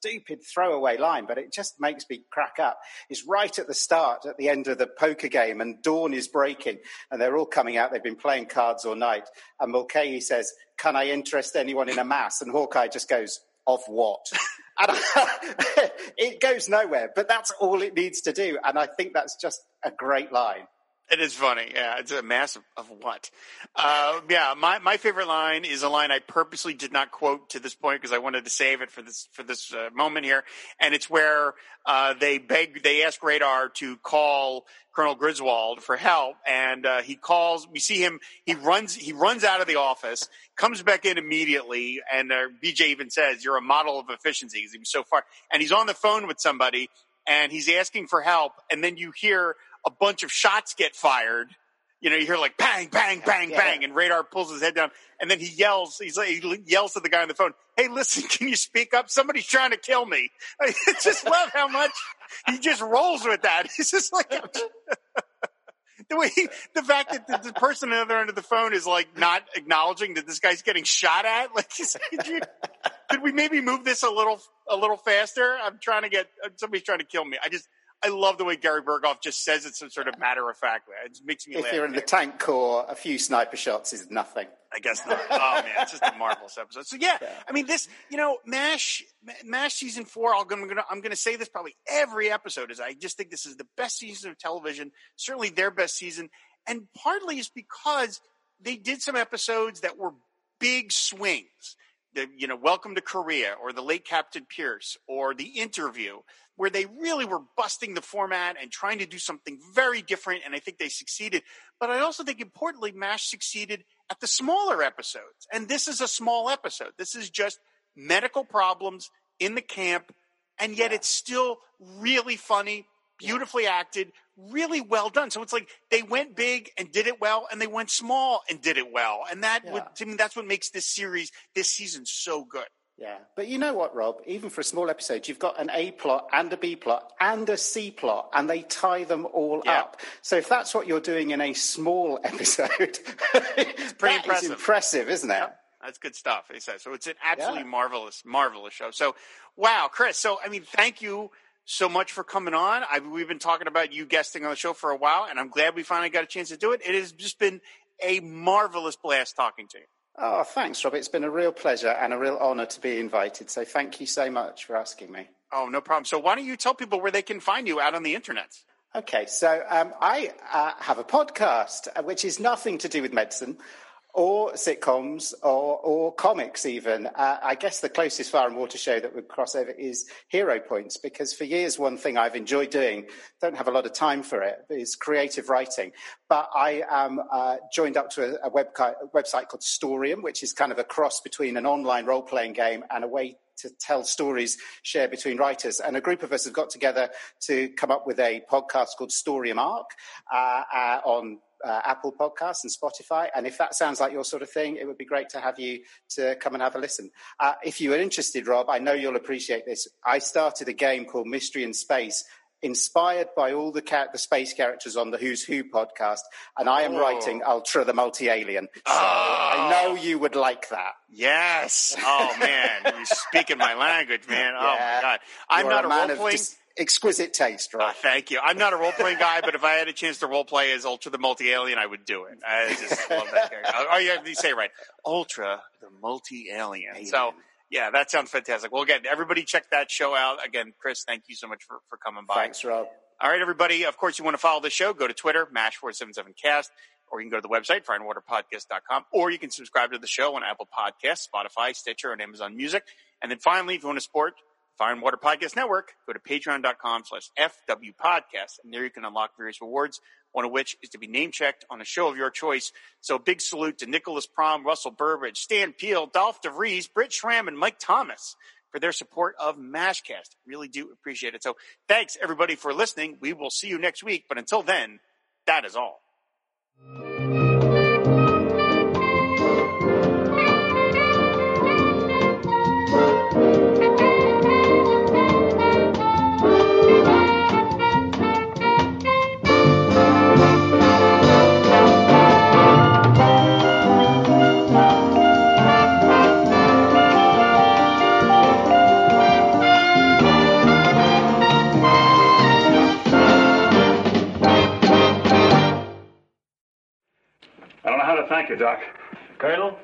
stupid throwaway line, but it just makes me crack up, is right at the start, at the end of the poker game, and dawn is breaking, and they're all coming out. They've been playing cards all night. And Mulcahy says, Can I interest anyone in a mass? And Hawkeye just goes, Of what? and it goes nowhere, but that's all it needs to do. And I think that's just a great line. It is funny. Yeah, it's a mass of, of what? Uh, yeah, my, my favorite line is a line I purposely did not quote to this point because I wanted to save it for this for this uh, moment here, and it's where uh, they beg, they ask Radar to call Colonel Griswold for help, and uh, he calls. We see him. He runs. He runs out of the office, comes back in immediately, and uh, BJ even says, "You're a model of efficiency." 'cause He was so far, and he's on the phone with somebody, and he's asking for help, and then you hear a bunch of shots get fired. You know, you hear like bang, bang, bang, Yeah. bang, and Radar pulls his head down, and then he yells. He's like, he yells to the guy on the phone, "Hey, listen, can you speak up? Somebody's trying to kill me." I just love how much he just rolls with that. He's just like the way he, the fact that the, the person on the other end of the phone is like not acknowledging that this guy's getting shot at. Like, he's- could, you, could we maybe move this a little a little faster? I'm trying to get somebody's trying to kill me. I just I love the way Gary Burghoff just says it some sort of matter of fact way. It just makes me If laugh. you're in the tank corps, a few sniper shots is nothing. I guess not. Oh man, it's just a marvelous episode. So yeah, I mean this, you know, Mash, Mash season four. I'm gonna, I'm gonna say this probably every episode is I just think this is the best season of television, certainly their best season, and partly is because they did some episodes that were big swings. The, you know, Welcome to Korea, or the late Captain Pierce, or the interview, where they really were busting the format and trying to do something very different, and I think they succeeded. But I also think importantly, MASH succeeded at the smaller episodes. And this is a small episode. This is just medical problems in the camp, and yet Yeah. it's still really funny beautifully acted, really well done. So it's like they went big and did it well, and they went small and did it well, and that Yeah. would, to me that's what makes this series, this season, so good. Yeah, but you know what, Rob? Even for a small episode, you've got an A plot and a B plot and a C plot, and they tie them all Yeah. up. So if that's what you're doing in a small episode, it's pretty impressive. impressive, isn't it? That's good stuff. He says so. It's an absolutely Yeah. marvelous, marvelous show. So, wow, Chris. So, I mean, thank you so much for coming on. I, we've been talking about you guesting on the show for a while, and I'm glad we finally got a chance to do it. It has just been a marvelous blast talking to you. Oh, thanks, Rob. It's been a real pleasure and a real honour to be invited. So thank you so much for asking me. Oh, no problem. So, why don't you tell people where they can find you out on the internet? Okay, so um, I uh, have a podcast uh, which is nothing to do with medicine or sitcoms or, or comics, even. Uh, I guess the closest Fire and Water show that would cross over is Hero Points, because for years, one thing I've enjoyed doing, don't have a lot of time for it, is creative writing. But I am uh, joined up to a, a, webki- a website called Storium, which is kind of a cross between an online role playing game and a way to tell stories shared between writers. And a group of us have got together to come up with a podcast called Storium Arc uh, uh, on uh, Apple Podcasts and Spotify. And if that sounds like your sort of thing, it would be great to have you to come and have a listen. Uh, if you are interested, Rob, I know you'll appreciate this. I started a game called Mystery in Space. Inspired by all the, char- the space characters on the Who's Who podcast, and I am Oh. writing Ultra the Multi Alien. So Oh. I know you would like that. Yes. Oh man, you're speaking my language, man. Oh my god, I'm You're not a a man role of playing. just exquisite taste, Uh, thank you. I'm not a role playing guy, but if I had a chance to role play as Ultra the Multi Alien, I would do it. I just love that character. Oh, yeah, you say it right. Ultra the Multi Alien. So, yeah, that sounds fantastic. Well, again, everybody check that show out. Again, Chris, thank you so much for, for coming by. Thanks, Rob. All right, everybody. Of course, you want to follow the show, go to Twitter, MASH477cast, or you can go to the website, fireandwaterpodcast.com, or you can subscribe to the show on Apple Podcasts, Spotify, Stitcher, and Amazon Music. And then finally, if you want to support Fire and Water Podcast Network, go to patreon.com slash FW Podcast, and there you can unlock various rewards, one of which is to be name checked on a show of your choice. So big salute to Nicholas Prom, Russell Burbridge, Stan Peel, Dolph DeVries, Britt Schramm, and Mike Thomas for their support of MASHcast. Really do appreciate it. So thanks everybody for listening. We will see you next week, but until then, that is all. Thank you, Doc. Colonel,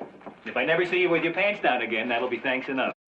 if I never see you with your pants down again, that'll be thanks enough.